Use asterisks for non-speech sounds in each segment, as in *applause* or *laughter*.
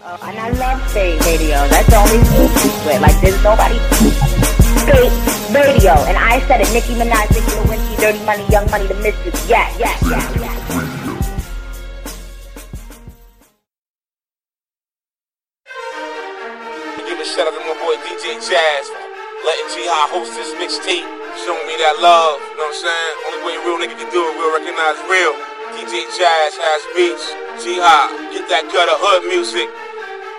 Uh, and I love Spate radio. That's the only it. Like, there's nobody Spate radio. And I said it. Nicki Minaj, Nicki Lewinsky, Dirty Money, Young Money, the Mistress. Yeah, yeah, yeah, yeah. Give a shout out to my boy DJ Jazz letting G High host this mixtape, showing me that love. You know what I'm saying? Only way real nigga can do it, real recognize real. DJ Jazz has beats. G High, get that gutter hood music.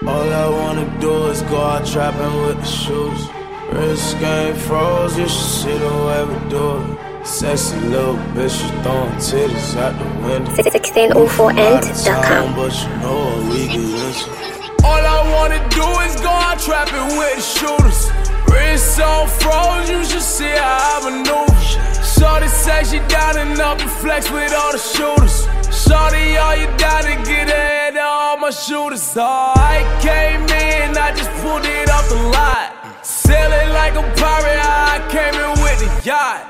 All I wanna do is go out trapping with the shoes. Wrist game froze, you should see the way we do it. Sexy little bitch, you throwing titties out the window. 1604end.com. But you know what we get into. All I wanna do is go out trapping with the shooters. Wrist on froze, you should see how I maneuver. Shorty say she down and up and flex with all the shooters. Shorty, all you to get ahead all my shooters. Oh, I came in, I just pulled it off the lot. Sailing like a pirate, I came in with the yacht.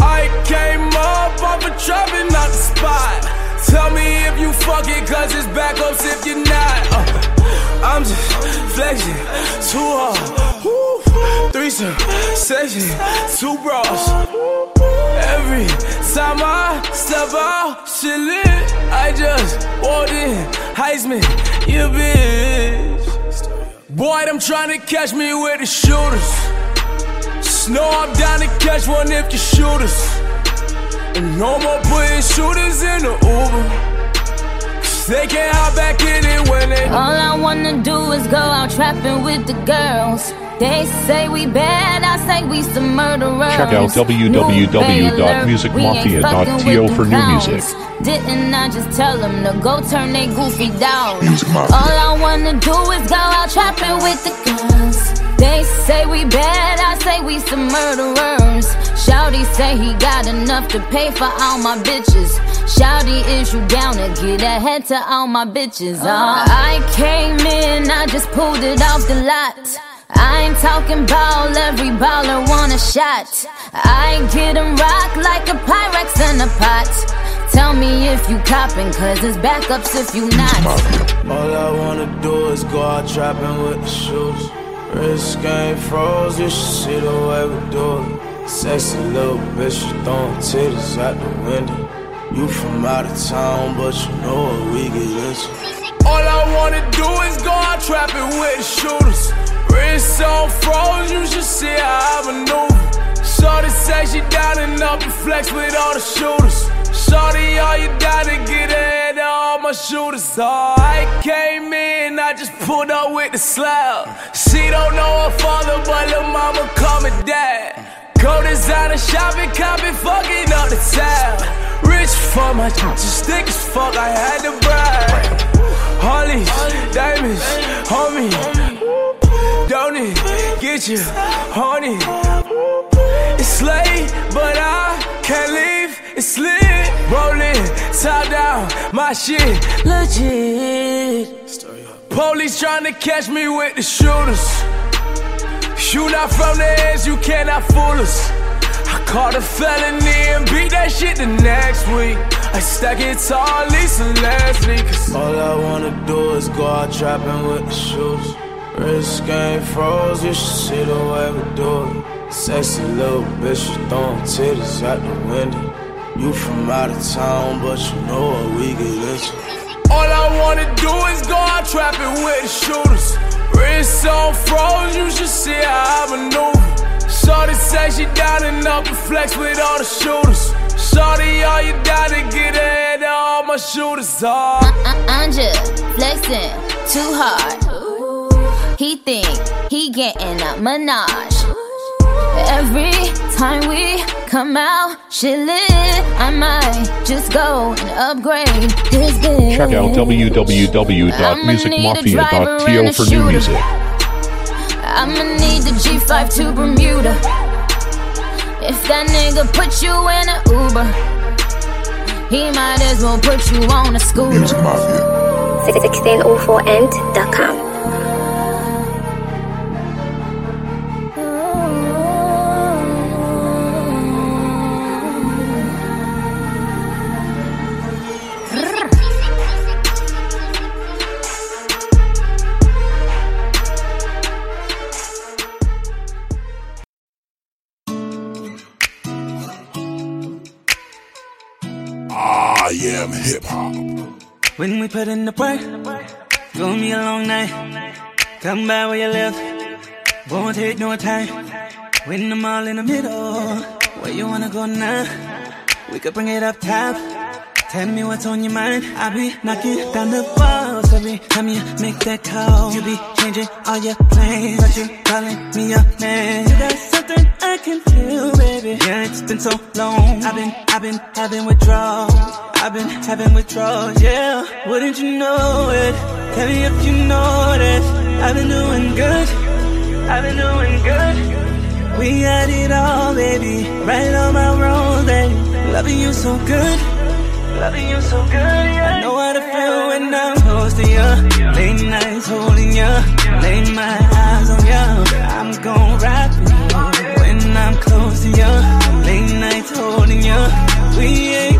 I came up a trapping out the spot. Tell me if you fuck it, cause it's backups if you're not. Uh, I'm just flexing too hard. Threesome, session, two bras. Every time I step out, shit lit. I just walked in, Heisman, you bitch. Boy, them trying to catch me with the shooters. Snow, I'm down to catch one if you shoot us. And no more putting shooters in the Uber. They can't hop back in it when they. All I wanna do is go out trapping with the girls. They say we bad, I say we some murderers. Check out www.musicmafia.to for new music. Didn't I just tell them to go turn they goofy down? All I wanna do is go out trapping with the girls. They say we bad, I say we some murderers. Shouty say he got enough to pay for all my bitches. Shouty, is you down to get ahead to all my bitches? Uh, I came in, I just pulled it off the lot. I ain't talking ball, every baller want a shot. I get 'em rock like a Pyrex in a pot. Tell me if you copping, cause it's backups if you not. All I wanna do is go out trapping with the shoes. Wrist game froze, you should see the way we do it. Sexy little bitch, you throwing titties out the window. You from out of town, but you know what we get into. All I wanna do is go out trapping with the shooters. Wrist on froze, you should see how I maneuver. Shorty say she down and up and flex with all the shooters. Shorty, all you gotta get ahead of all my shooters. Oh, I came in, I just pulled up with the slab. She don't know her father, but her mama call me dad. Go designer shopping, copy, fucking up the tab. Rich for my just thick as fuck, I had to brag. Harleys, diamonds, homie. Don't it get you horny? It's late, but I can't leave. It's lit, rolling, top down, my shit legit. Police trying to catch me with the shooters. You not from the edge, you cannot fool us. I caught a felony and beat that shit the next week. I stack it tall, Lisa Leslie. Cause All I wanna do is go out trapping with the shoes. Wrist game froze, you should see the way we do it. Sexy little bitch, you throwing titties out the window. You from out of town, but you know what we get into. All I wanna do is go out trapping with the shooters. Wrist on froze, you should see how I maneuver. Shorty say she down and up and flex with all the shooters. Shorty, all you down to get ahead of all my shooters. are. I- I'm just flexing too hard. He think he getting a menage. Every time we come out, shit lit. I might just go and upgrade this bitch. Check out www.musicmafia.to for new music. I'ma need the G5 to Bermuda. If that nigga put you in an Uber, he might as well put you on a scooter. Music Mafia. 1604end.com. hip hop. When we put in the work, gonna be a long night. Come by where you live, won't take no time. When I'm all in the middle, where you wanna go now? We could bring it up top. Tell me what's on your mind. I'll be knocking down the walls every time you make that call. You be changing all your plans, but you calling me your man. You got something I can feel, baby. Yeah, it's been so long. I've been, I've been having withdrawals. I've been having withdrawals, yeah. Wouldn't you know it? Tell me if you notice. I've been doing good. I've been doing good. We had it all, baby. Right on my road, baby. Loving you so good. Loving you so good, yeah. I know how to feel when I'm close to you. Late nights holding you. Lay my eyes on you. I'm gon' for you. When I'm close to you. Late nights holding you. We ain't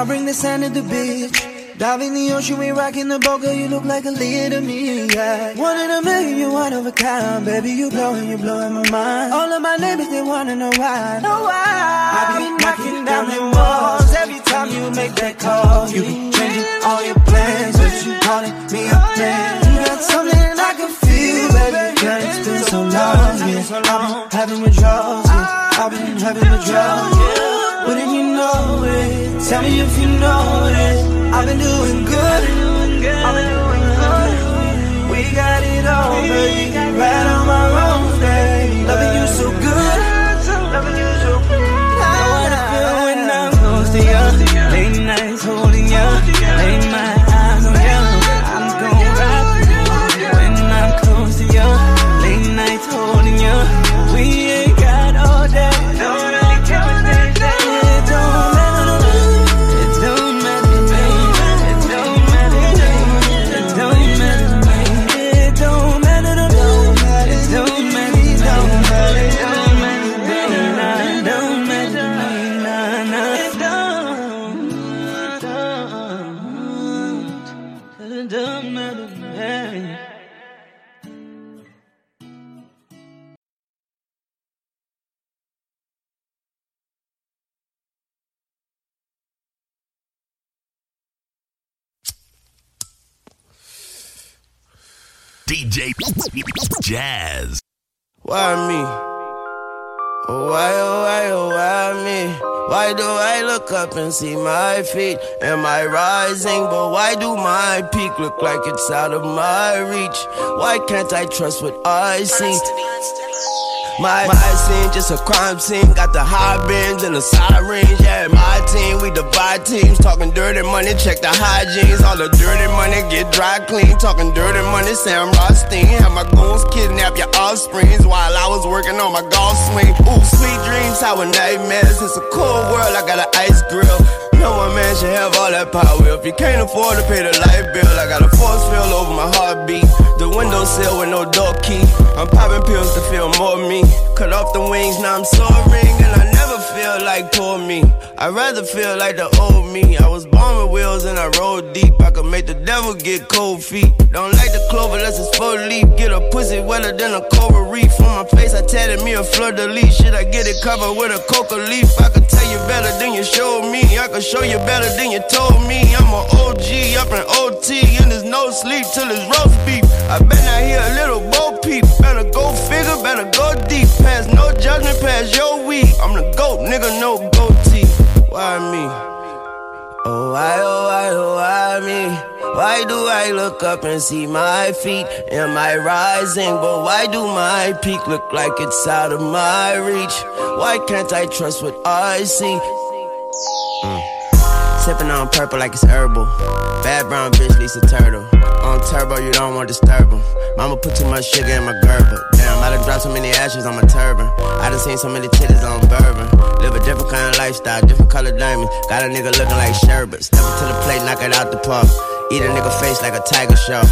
I bring the sand to the beach. Dive in the ocean, we rockin' the boat, girl, you look like a lead to me, yeah. One in a million, you one of a kind, baby, you blowin', you blowin' my mind. All of my neighbors, they wanna know why, know why. I be knocking down them walls every time you make that call. You be changing all your plans, but you calling me a man. You got something I can feel, baby, yeah, it's been so long, yeah. I've been having withdrawals, yeah. I've been having withdrawals, yeah. Wouldn't you know it? Tell me if you know it. I've been doing good. I've been doing good. We got it all, baby. Right on my own, baby. Loving you so DJ Jazz. Why me? Oh, why, oh, why, oh, why me? Why do I look up and see my feet? Am I rising? But why do my peak look like it's out of my reach? Why can't I trust what I see? My, my scene, just a crime scene. Got the high bins and the sirens. Yeah, my team, we divide teams. Talking dirty money, check the hygienes. All the dirty money get dry clean. Talking dirty money, Sam Rothstein. Have my goons kidnap your offsprings while I was working on my golf swing. Ooh, sweet dreams, how a nightmares. It's a cold world, I got an ice grill. No one man should have all that power. If you can't afford to pay the light bill, I got a force field over my heartbeat. The windowsill with no door key. I'm popping pills to feel more me. Cut off the wings, now I'm soaring, and I like poor me. I'd rather feel like the old me. I was born with wheels and I rode deep. I could make the devil get cold feet. Don't like the clover unless it's full leaf. Get a pussy wetter than a coral reef. On my face, I tatted me a fleur de lis. Should I get it covered with a coca leaf? I could tell you better than you showed me. I could show you better than you told me. I'm an OG up in OT, and there's no sleep till it's roast beef. I people. Better go figure, better go deep. Pass no judgment, pass your weed. I'm the GOAT, nigga, no goatee. Why me? Oh, why, oh, why, oh, why me? Why do I look up and see my feet? Am I rising? But why do my peak look like it's out of my reach? Why can't I trust what I see? Mm. Sipping on purple like it's herbal. Bad brown bitch, Lisa Turtle. On turbo, you don't want to disturb them. Mama put too much sugar in my gerber. Damn, I done dropped so many ashes on my turban. I done seen so many titties on bourbon. Live a different kind of lifestyle, different color diamonds. Got a nigga looking like sherbet. Step to the plate, knock it out the park. Eat a nigga face like a tiger shark.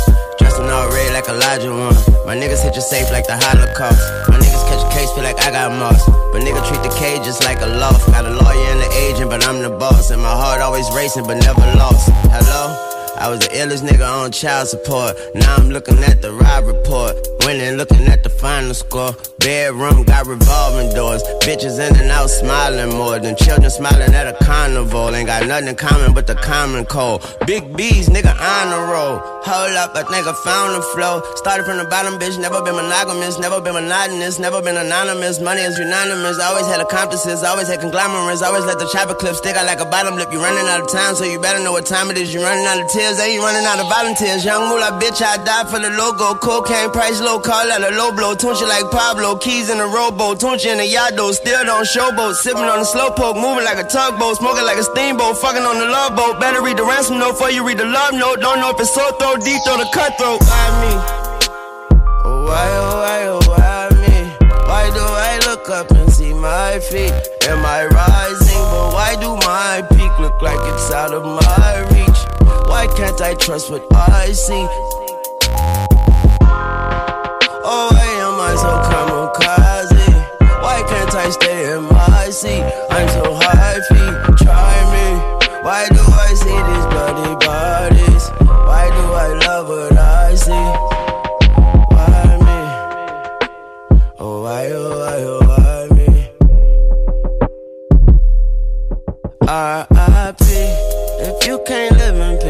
Dressed in all red like Elijah one. My niggas hit you safe like the Holocaust. My niggas catch a case, feel like I got moss. But nigga treat the cage just like a loft. Got a lawyer and the agent, but I'm the boss. And my heart always racing, but never lost. Hello? I was the illest nigga on child support. Now I'm looking at the ride report. Winning, looking at the final score. Bedroom got revolving doors. Bitches in and out smiling more than children smiling at a carnival. Ain't got nothing in common but the common cold. Big B's, nigga, on the road. Hold up, I think I found the flow. Started from the bottom, bitch. Never been monogamous, never been monotonous, never been anonymous. Money is unanimous. Always had accomplices, always had conglomerates. Always let the chopper clip stick out like a bottom lip. You running out of time, so you better know what time it is. You running out of tears, they ain't running out of volunteers. Young moolah, bitch, I die for the logo. Cocaine price low, call out a low blow. Tunchi like Pablo, keys in a rowboat. Tunchi in a yado, still don't showboat. Sipping on a slow poke, moving like a tugboat. Smoking like a steamboat, fucking on the love boat. Better read the ransom note before you read the love note. Don't know if it's so throw deep, throw the cutthroat. Why me? Oh, why, oh, why, oh, why me? Why do I look up and see my feet? Am I rising? But why do my peak look like it's out of my reach? Why can't I trust what I see? Oh, why am I so kamikaze? Why can't I stay in my seat? I'm so high feet, try me. Why do I see these bloody bodies? Why do I love what I see? Why me? Oh, why, oh, why, oh, why me? R.I.P. If you can't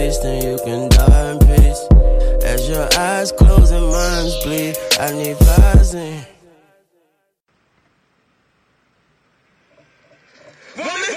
peace, then you can die in peace. As your eyes close and minds bleed, I need Vaseline. Barrel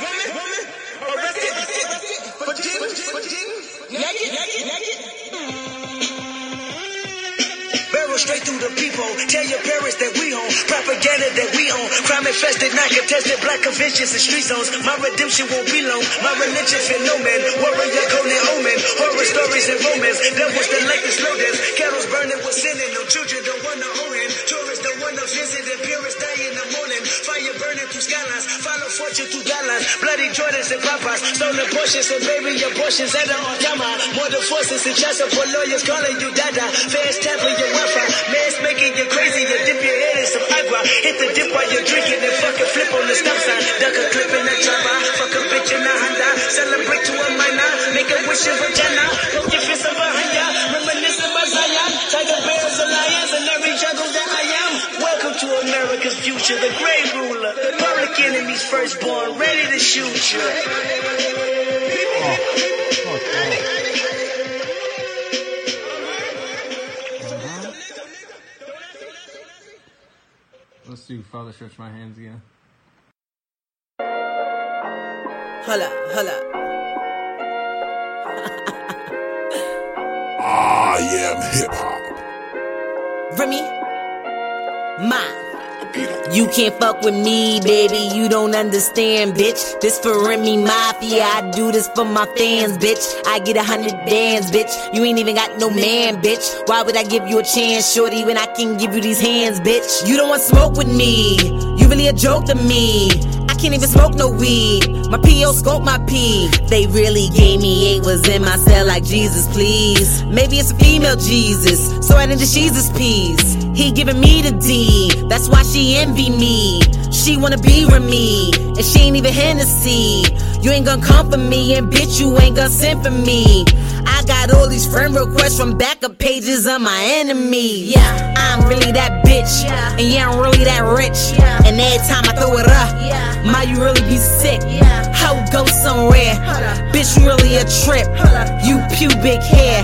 straight through the people. Tell your parents that we own propaganda that we own. Crime infested, not contested. Black conventions and street zones. My redemption won't be long. My religion fear no man. Warrior Conan Omen. Horror stories and romance. That like the slow dance. Kettles burning with sinning. No children don't wanna own him. Tourists don't wanna visit. And purists die in the morning. Fire burning through skylines. Follow fortune through guidelines. Bloody Jordans and Papas. Stolen Porsches and baby abortions at the on camera. More than forces and chance for lawyers calling you dada. Fast tapping your Wi-Fi. Man's making you crazy. You dip your head in some agua. Hit the dip while you're drinking and fucking flip on the stop sign. Duck a clip in the chopper. Fuck a bitch in a Honda. Celebrate to a minor. Make a wish in vagina. Poke your fist up behind ya. Reminiscing by Zion. Tiger bears and lions and every jungle that I am. Welcome to America's future. The great ruler. The Public enemy's firstborn. Ready to shoot you. Let's do Father Stretch My Hands again. Hold up, hold. I am hip hop. Remy, Ma. You can't fuck with me, baby. You don't understand, bitch. This for Remy Mafia. I do this for my fans, bitch. I get a hundred bands, bitch. You ain't even got no man, bitch. Why would I give you a chance, shorty, when I can give you these hands, bitch? You don't want smoke with me. You really a joke to me. I can't even smoke no weed. My PO scope my P. They really gave me eight was in my cell like Jesus, please. Maybe it's a female Jesus, so I into Jesus peas. He giving me the D, that's why she envy me. She wanna be with me, and she ain't even Hennessy. You ain't gonna come for me, and bitch, you ain't gonna send for me. All these friend requests from backup pages of my enemy. Yeah, I'm really that bitch, and yeah, I'm really that rich. And every time I throw it up, my you really be sick. How go somewhere, bitch, you really a trip. You pubic hair,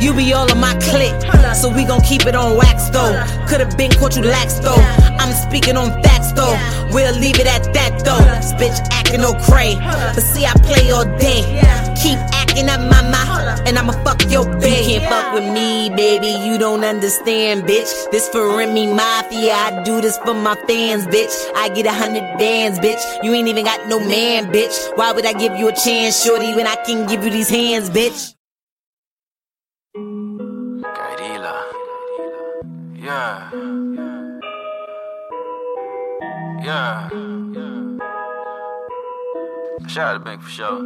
you be all of my clique. So we gon' keep it on wax though. Could've been caught you lax though. I'm speaking on facts though. We'll leave it at that though. This bitch acting no cray. But see, I play all day. Keep acting up my mouth, and I'ma fuck your bitch. You can't fuck with me, baby. You don't understand, bitch. This for Remy Mafia. I do this for my fans, bitch. I get a hundred bands, bitch. You ain't even got no man, bitch. Why would I give you a chance, shorty, when I can give you these hands, bitch? Yeah. Yeah. Shout out to Bank for sure.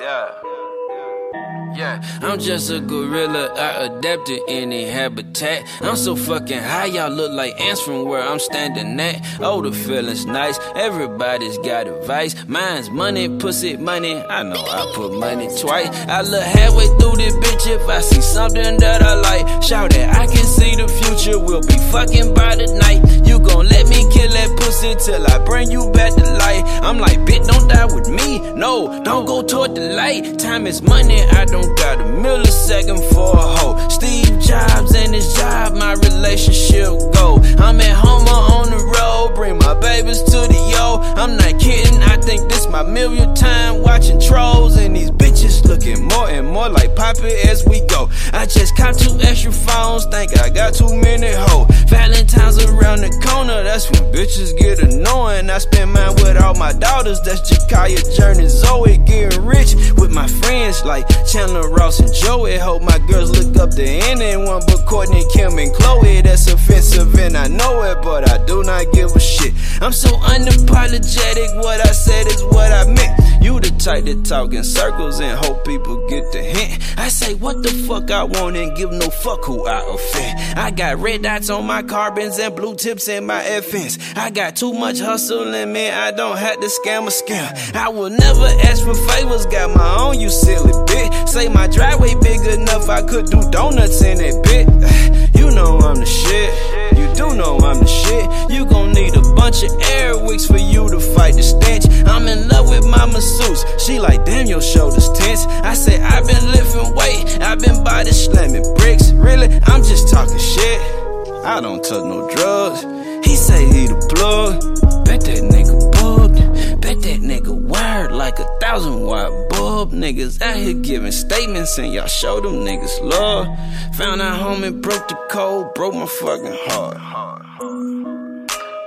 Yeah. Yeah, I'm just a gorilla. I adapt to any habitat. I'm so fucking high, y'all look like ants from where I'm standing at. Oh, the feeling's nice. Everybody's got advice. Mine's money, pussy, money. I know I put money twice. I look halfway through this bitch if I see something that I like. Shout it, I can see the future. We'll be fucking by the night. You gon' let me kill that pussy till I bring you back to life. I'm like, bitch, don't die with me. No, don't go toward the light. Time is money. I don't got a millisecond for a hoe. Steve Jobs and his job, my relationship go. I'm at home on the bring my babies to the yo. I'm not kidding, I think this my million time watching trolls and these bitches looking more and more like Poppy as we go. I just caught two extra phones, think I got too many hoes. Valentine's around the corner, that's when bitches get annoying. I spend mine with all my daughters, that's Jakaya Journey, Zoe, getting rich with my friends like Chandler Ross and Joey. Hope my girls look up to anyone but Kourtney, Kim, and Khloé. That's offensive and I know it, but I do not give shit. I'm so unapologetic, what I said is what I meant. You the type that talk in circles and hope people get the hint. I say what the fuck I want and give no fuck who I offend. I got red dots on my carbons and blue tips in my FNs. I got too much hustle me, I don't have to scam a scam. I will never ask for favors, got my own, you silly bitch. Say my driveway big enough, I could do donuts in it, bitch. *sighs* You know I'm the shit. Do know I'm the shit. You gon' need a bunch of air wicks for you to fight the stench. I'm in love with my masseuse. She like, damn, your shoulders tense. I said, I've been lifting weight. I've been body slamming bricks. Really, I'm just talking shit. I don't touch no drugs. He say he the plug. Bet that nigga That nigga wired like a thousand watt bulb. Niggas out here giving statements and y'all show them niggas love. Found out homie broke the code, broke my fucking heart.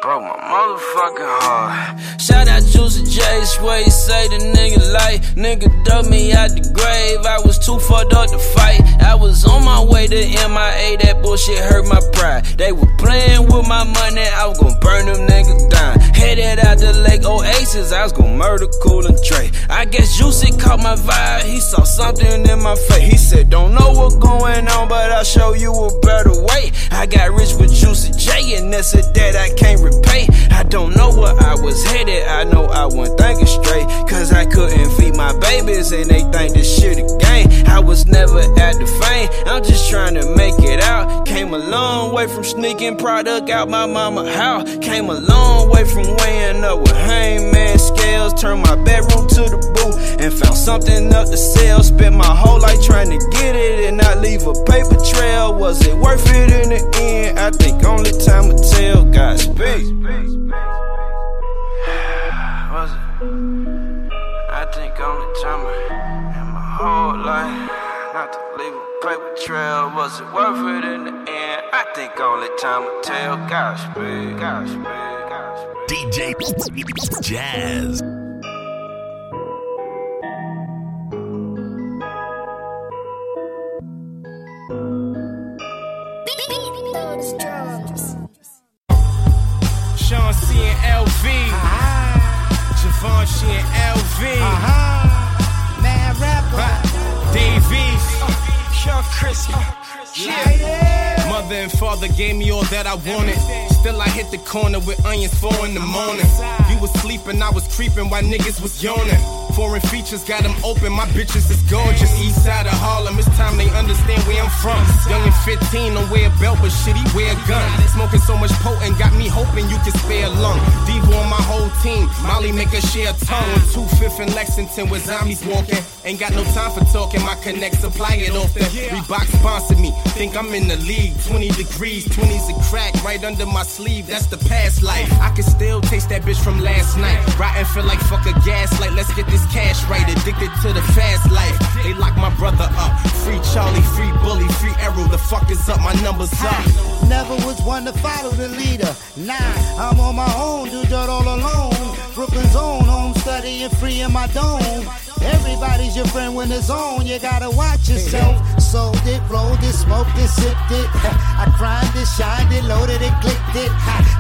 Broke my motherfucking heart. Shout out Juicy J, swear you say the nigga like Nigga dug me out the grave, I was too fucked up to fight. I was on my way to MIA, that bullshit hurt my pride. They were playing with my money, I was gonna burn them niggas down. Headed out the Lake Oasis, I was gonna murder Cool and Trey. I guess Juicy caught my vibe, he saw something in my face. He said, Don't know what's going on, but I'll show you a better way. I got rich with Juicy J, and that's a debt I can't repay. I don't know where I was headed, I know I wasn't thinking straight. Cause I couldn't feed my babies, and they think this was never at the fame, I'm just trying to make it out. Came a long way from sneaking product out my mama house. Came a long way from weighing up with hangman scales. Turned my bedroom to the booth and found something up to sell. Spent my whole life trying to get it and not leave a paper trail. Was it worth it in the end? I think only time will tell. Godspeed. *sighs* Was it? I think only time in my whole life not to leave a paper trail. Was it worth it in the end? I think only time will tell. Godspeed. Godspeed. DJ Jazz. Sean C and LV. Ah. Javon C and LV. Uh-huh. Man, rapper. Davies. Young Chris. Yeah. Mother and father gave me all that I wanted. Still, I hit the corner with onions four in the morning. You was sleeping, I was creeping while niggas was yawning. Foreign features got them open, my bitches is gorgeous. East side of Harlem, it's time they understand where I'm from. Young and 15, don't wear a belt, but shit, he wear a gun. Smoking so much potent, got me hoping you can spare a lung. Devo on my whole team, Molly make her share a tongue. On 25th and Lexington with zombies walking. Ain't got no time for talking, my connect supply it off the Reebok sponsored me. Think I'm in the league, 20 degrees, 20's a crack right under my sleeve, that's the past life. I can still taste that bitch from last night. Rotten feel like fuck a gaslight, let's get this cash right. Addicted to the fast life. They lock my brother up. Free Charlie, free Bully, free Arrow. The fuck is up, my numbers up. Never was one to follow the leader. Nah, I'm on my own, do dirt all alone. Brooklyn's own, home studying free in my dome. Everybody's your friend when it's on, you gotta watch yourself. Sold it, rolled it, smoked it, sipped it. *laughs* I cried it, shined it, loaded it, clicked it.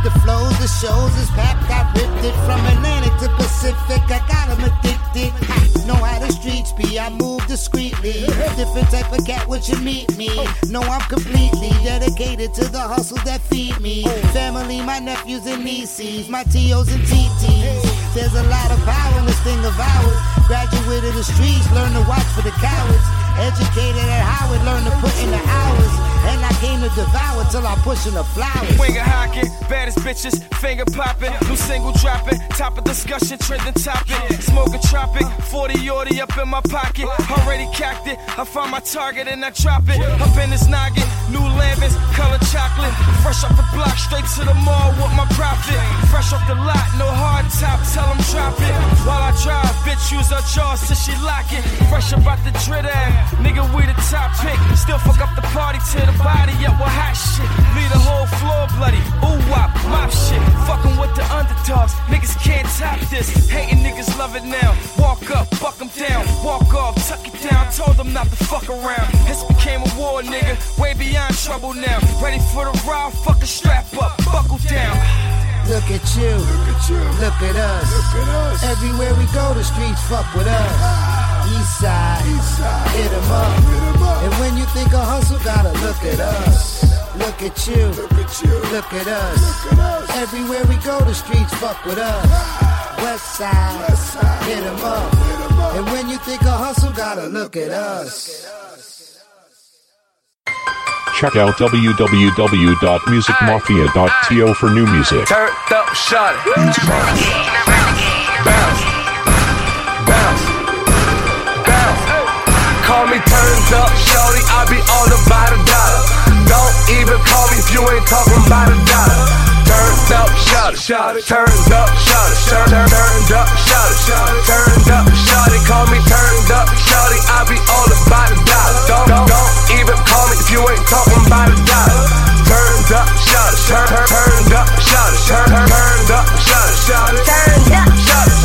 The flows, the shows is packed, I ripped it from Atlantic to Pacific. I got 'em addicted. Know how the streets be, I move discreetly. Different type of cat when you meet me. Know I'm completely dedicated to the hustles that feed me. Family, my nephews and nieces, my TOs and TTs. There's a lot of power in this thing of ours. Graduated the streets, learn to watch for the cowards. Educated at Howard, learn to put in the hours. And I came to devour till I pushing the flowers. Winger hocking, baddest bitches, finger popping, new single dropping, top of discussion, trending topic. Smoking tropic, 40 orty up in my pocket, already cacked it. I find my target and I drop it. Up in this noggin, new lavins, color chocolate. Fresh off the block, straight to the mall with my profit. Fresh off the lot, no hard top, tell them drop it. While I drive, bitch, use her jaws till she lock it. Fresh about the drit ass, nigga, we the top pick. Still fuck up the party till the body up with hot shit. Leave the whole floor bloody. Ooh wop, mop shit. Fucking with the underdogs. Niggas can't top this. Hating niggas love it now. Walk up, buck them down. Walk off, tuck it down. Told them not to fuck around. This became a war, nigga. Way beyond trouble now. Ready for the ride, fucking strap up. Buckle down. Look at you, look at you, look at us. Look at us. Everywhere we go, the streets fuck with us. East side, East side. hit 'em up. Hit 'em up. And when you think of hustle, gotta look at us. Look at you, look at you, look at us. Look at us. Everywhere we go, the streets fuck with us. West side, West side. hit 'em up. Hit 'em up. And when you think of hustle, gotta look at us. Check out www.musicmafia.to for new music. Turned up, shot it. Bounce. Bounce. Call me turned up, shorty. I be all about a dollar. Don't even call me if you ain't talking about a dollar. Turned up, shot it. Shot up, shot it. Turn, turn, turned up, shot it. Turned up, shot. Call me turned up, shorty. I be all about a dollar. Don't, don't, don't even call me if you ain't talking about a dollar. Turned up, shot. Turn, turn, turned up, shot. Turn, turn, turned up. Shot it. Turned up, shot it.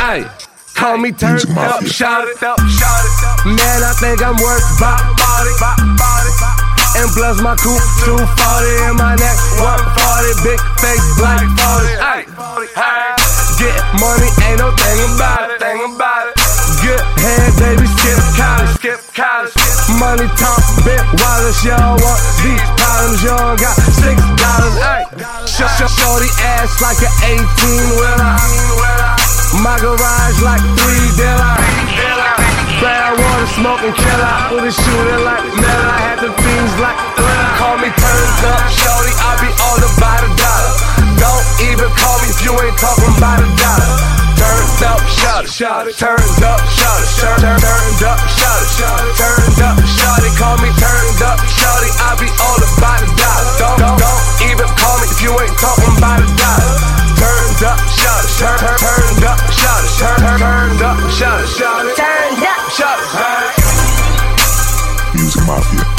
Ay. Call me turned up, shot it up, shot it up. Man, I think I'm worth bop, body, bop, body. And plus my coupe 240 in my neck, 140, big face, black 40. Ay. Get money, ain't no thing about it, thing about it. Good head, baby, skip college, skip college. Money talk, big wallets, y'all want these problems, y'all got six dollars. Ay, Sh- sh- shorty ass like an 18 wheeler. My garage like three dealer. Bad water smoking killer. With a shooter like Miller. I had the things like thriller. Call me turned up, shorty. I be all about a dollar. Don't even call me if you ain't talking about a dollar. Turned up, shot it, shot it. Turned up, shot it, turn, turn, turned up, shot it, shot it. Turned up, shot it. Call me turned up, shorty. I be all about a dollar. Don't, don't, don't even call me if you ain't talking about a dollar. Turned up, shot it, turn, turn, turned up, shot it, turn, turn, turned up, shot it, shot it, turned up, shot it. Music Mafia.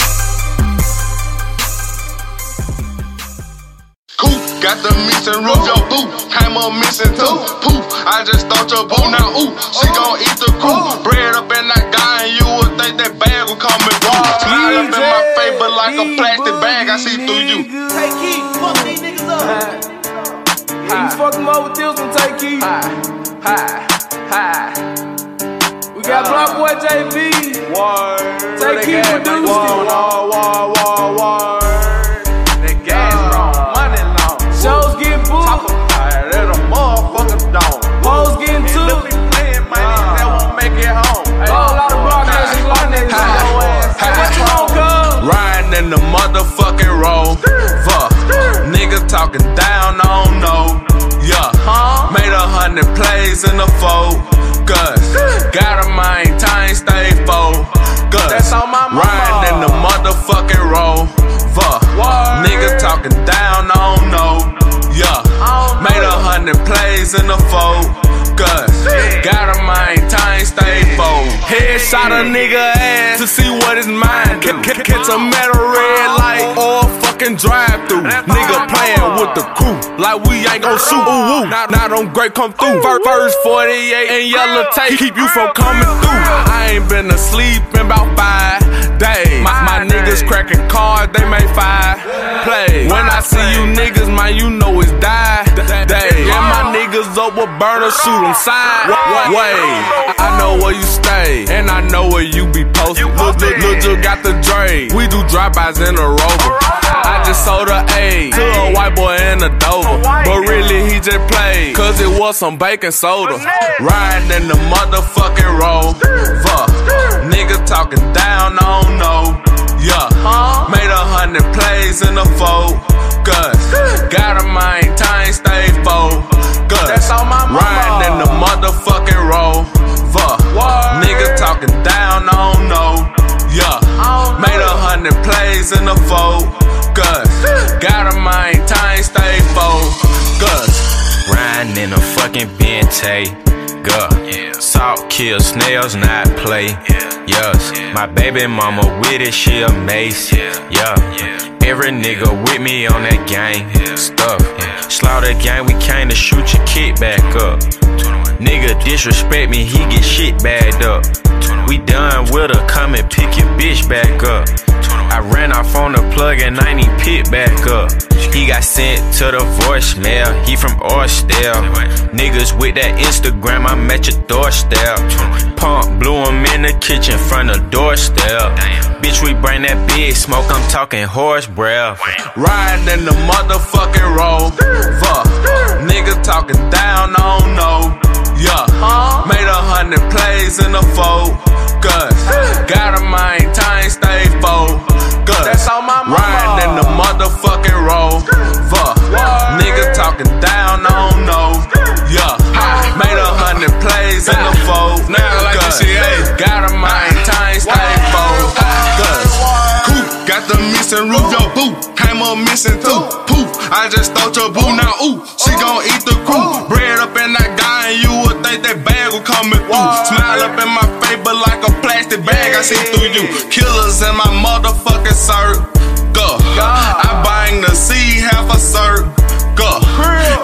Got the missing roof, your boo came up missing too. Poof, I just thought your boo now ooh, she gon' eat the crew. Bread up in that guy and you would think that bag would come in raw. Slide up in my face, but like a plastic bag, I see through you. Tay Keith, fuck these niggas up. Yeah, you fuck them up with this one, Tay Keith. Hi, hi, hi. We got uh, BlocBoy JB. Word. Tay Keith produced it. Word, word, word, word. on the motherfucking road. Fuck, niggas talking down, I don't know. Yeah, made a hundred plays in the focus. Got a mind, time stay focused. That's on my mama. Riding in the motherfucking road. Fuck, niggas talking down, I don't know. Yeah, made a hundred plays in the focus. Got a mind, time, stay bold. Headshot a nigga ass to see what his mind do. Catch a metal red light or fucking drive through. Nigga playing with the crew like we ain't gon' shoot. Ooh, ooh. Now, now don't great come through. First 48 and yellow tape keep you from coming through. I ain't been asleep in about five days. My, my niggas cracking cards, they make five plays. When I see you niggas, man, you know it's die day. And my niggas up with burner, shoot them side way. I know where you stay, and I know where you be posted. Look, look, look, just got the Dre. We do drive-bys in a rover. I just sold a A to a white boy in a Dover. But really, he just played, cause it was some baking soda. Riding in the motherfucking rover. Nigga talking down, I don't know. Yeah, made a hundred plays in the focus. Got a mind, time stay focused. That's all my mama. Riding in the motherfucking rover. Nigga talking down, I don't know. Yeah, made a hundred plays in the focus. *laughs* Gotta maintain, stay focused. Riding in a fucking Bentay. Yeah. Salt kill snails, not play. Yeah. Yes, my baby mama with it, she a mace. Yeah, every nigga with me on that gang stuff. Slaughter gang, we came to shoot your kid back up. Nigga disrespect me, he get shit bagged up. We done with her, come and pick your bitch back up. I ran off on the plug and I ain't pick back up. He got sent to the voicemail, he from Orsdale. Niggas with that Instagram, I'm at your doorstep. Pump blew him in the kitchen front of doorstep. Bitch, we bring that big smoke, I'm talking horse breath. Riding in the motherfucking rover. Nigga talking down, I don't know. Yeah, made a hundred plays in the focus. Gotta maintain, stay focused. That's all my mama. Riding in the motherfucking rover. Nigga talking down, I don't know. Yeah, made a hundred plays in the focus. Now like this shit, hey. Gotta maintain, stay focused. Coop, got the missing roof, yo, boo. Came up missing too. Poof, I just thought your boo. Now, ooh, she gon' eat the crew. Bread up in that guy, and you would think that bag was coming through. Smile up in my face, but like a plastic bag, I see through you. Killers in my motherfucking circle. I bang the C, half a circle.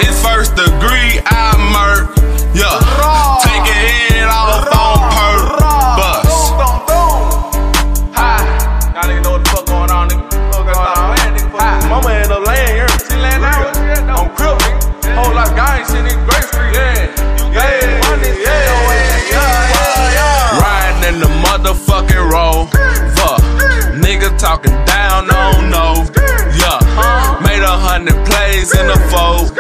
It's first degree, I murk. Talking down, I don't. Yeah, made a hundred plays in the focus.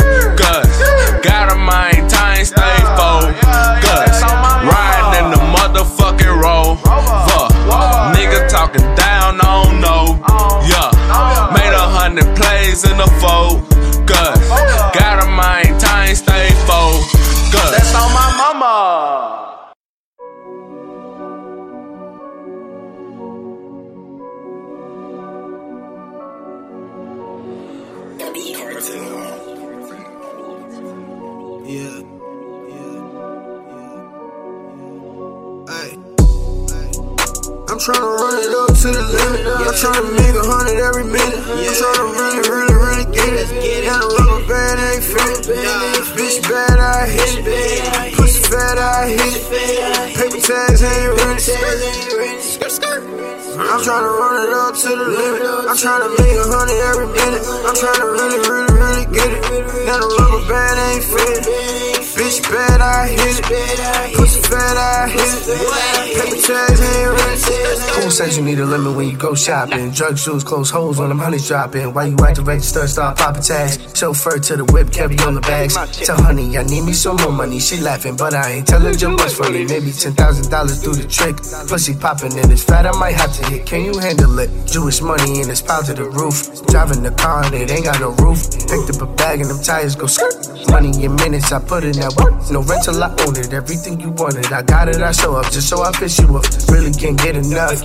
Gotta maintain, stay focused. Riding in the motherfucking rover. Nigga talking down, I don't. Yeah, made a hundred plays in the focus. Tryna run it up to the limit. I'm tryna make a hundred every minute. I'm tryna really, really, really get it. And the rubber band ain't fit. Bitch bad, I hit it. Pussy fat, I hit it. Paper tags ain't rent. I'm tryna run it up to the limit. I'm tryna make a hundred every minute. I'm tryna really, really, really get it. And the rubber band ain't fit. Bitch bad, I hit it. Pussy fat, I hit it. Paper tags ain't rent. Who says you need a limit when you go shopping? Drug shoes, close holes when them honeys dropping. Why you at the register, start popping tags? Chauffeur to the whip, carry on the bags. Tell honey, I need me some more money. She laughing, but I ain't telling you what's funny. Maybe ten thousand dollars do the trick. Pussy popping and it's fat, I might have to hit. Can you handle it? Jewish money and it's piled to the roof. Driving the car and it ain't got no roof. Picked up a bag and them tires go skirt. Money in minutes, I put in that work. No rental, I own it. Everything you wanted, I got it, I show up just so I fish you up. Really can't get enough.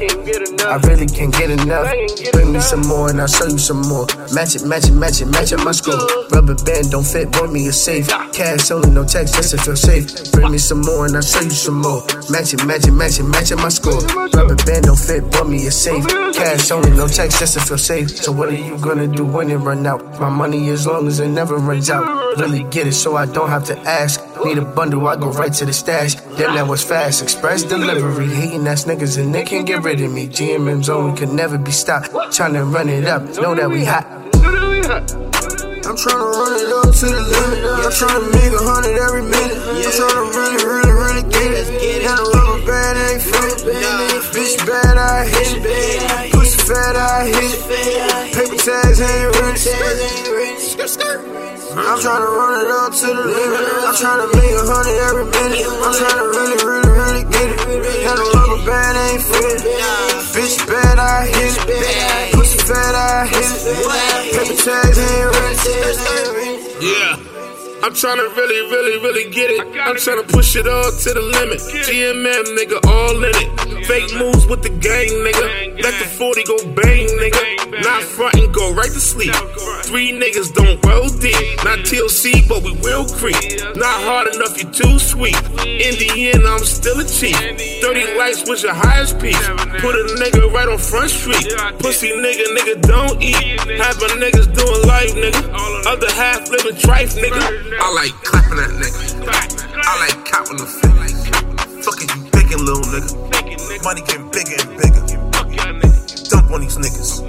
I really can't get enough. Bring me some more and I'll show you some more. Match it, match it, match it, match up my score. Rubber band don't fit, boy me a safe. Cash only, no text, just to feel safe. Bring me some more and I'll show you some more. Matching, matching, matching, matching my score. Rubber band don't fit, boy me a safe. Cash only, no checks, just to feel safe. So what are you gonna do when it run out? My money as long as it never runs out. Really get it so I don't have to ask. Need a bundle, I go right to the stash. Damn, that was fast. Express delivery. Hating ass niggas and they can't get rid of me. GMM's only can never be stopped. Tryna run it up, know that we hot. I'm tryna run it up to the limit. I'm tryna make a hundred every minute. I'm tryna really, really, really get it. Got a rubber band, ain't fit. Bitch bad, I hit it. Pussy fat, I hit it. Paper tags ain't rich. I'm tryna run it up to the limit. I'm tryna make a hundred every minute. I'm tryna really, really, really get it. Got a rubber band, ain't fit. Bitch bad, I hit it. I hit it. Paper tags ain't rich. Yeah. I'm tryna really, really, really get it. I'm tryna push it all to the limit. GMM, nigga, all in it. Fake moves with the gang, nigga. Let the 40 go bang, nigga. Not front and go right to sleep. Three niggas don't roll deep. Not TLC, but we will creep. Not hard enough, you too sweet. In the end, I'm still a cheat. 30 likes was your highest piece. Put a nigga right on Front Street. Pussy nigga, nigga, don't eat. Half my niggas doing life, nigga. Other half living trife, nigga. I like clapping that nigga. I like copping the figure. Fucking you begging, little nigga. Money getting bigger and bigger. Dump on these niggas.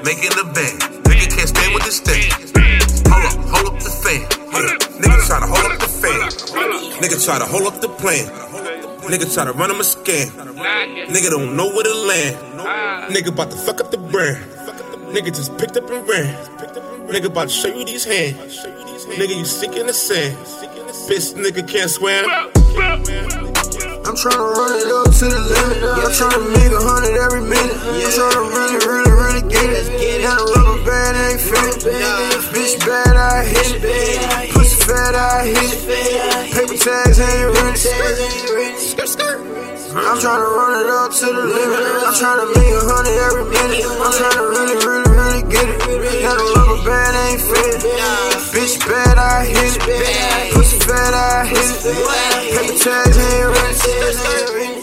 Making the band. Nigga can't stand with this thing. Hold up, hold up the fan. Yeah. Nigga try to hold up the fan. Nigga try to hold up the plan. Nigga try to run him a scam. Nigga don't know where to land. Nigga about to fuck up the brand. Nigga just picked up and ran. Nigga about to show you these hands. Nigga, you sick in the sand. Bitch, nigga can't swim. I'm tryna run it up to the limit. I'm tryna make a hundred every minute. I'm tryna really, really, really get it. Got a rubber band, ain't fit. Bitch bad, I hit it. Pussy fat, I hit it. Paper tags ain't rich. I'm tryna run it up to the limit. I'm tryna make a hundred every minute. I'm tryna really, really, really get it. Got a rubber band, ain't fit. Bitch bad, I hit it. Pussy fat, I hit it. Paper tags ain't rich.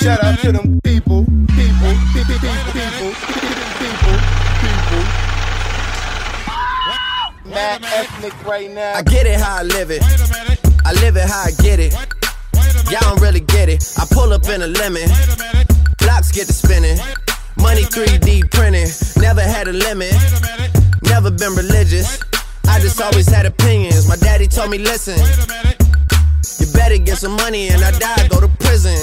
Shout out to them people, people, people, people, people, people, people. Mad ethnic right now. I get it how I live it. I live it how I get it. Y'all don't really get it. I pull up in a lemon. Blocks get to spinning. Money 3D printing. Never had a limit. Never been religious. I just always had opinions. My daddy told me, listen. You better get some money and I die, go to prison.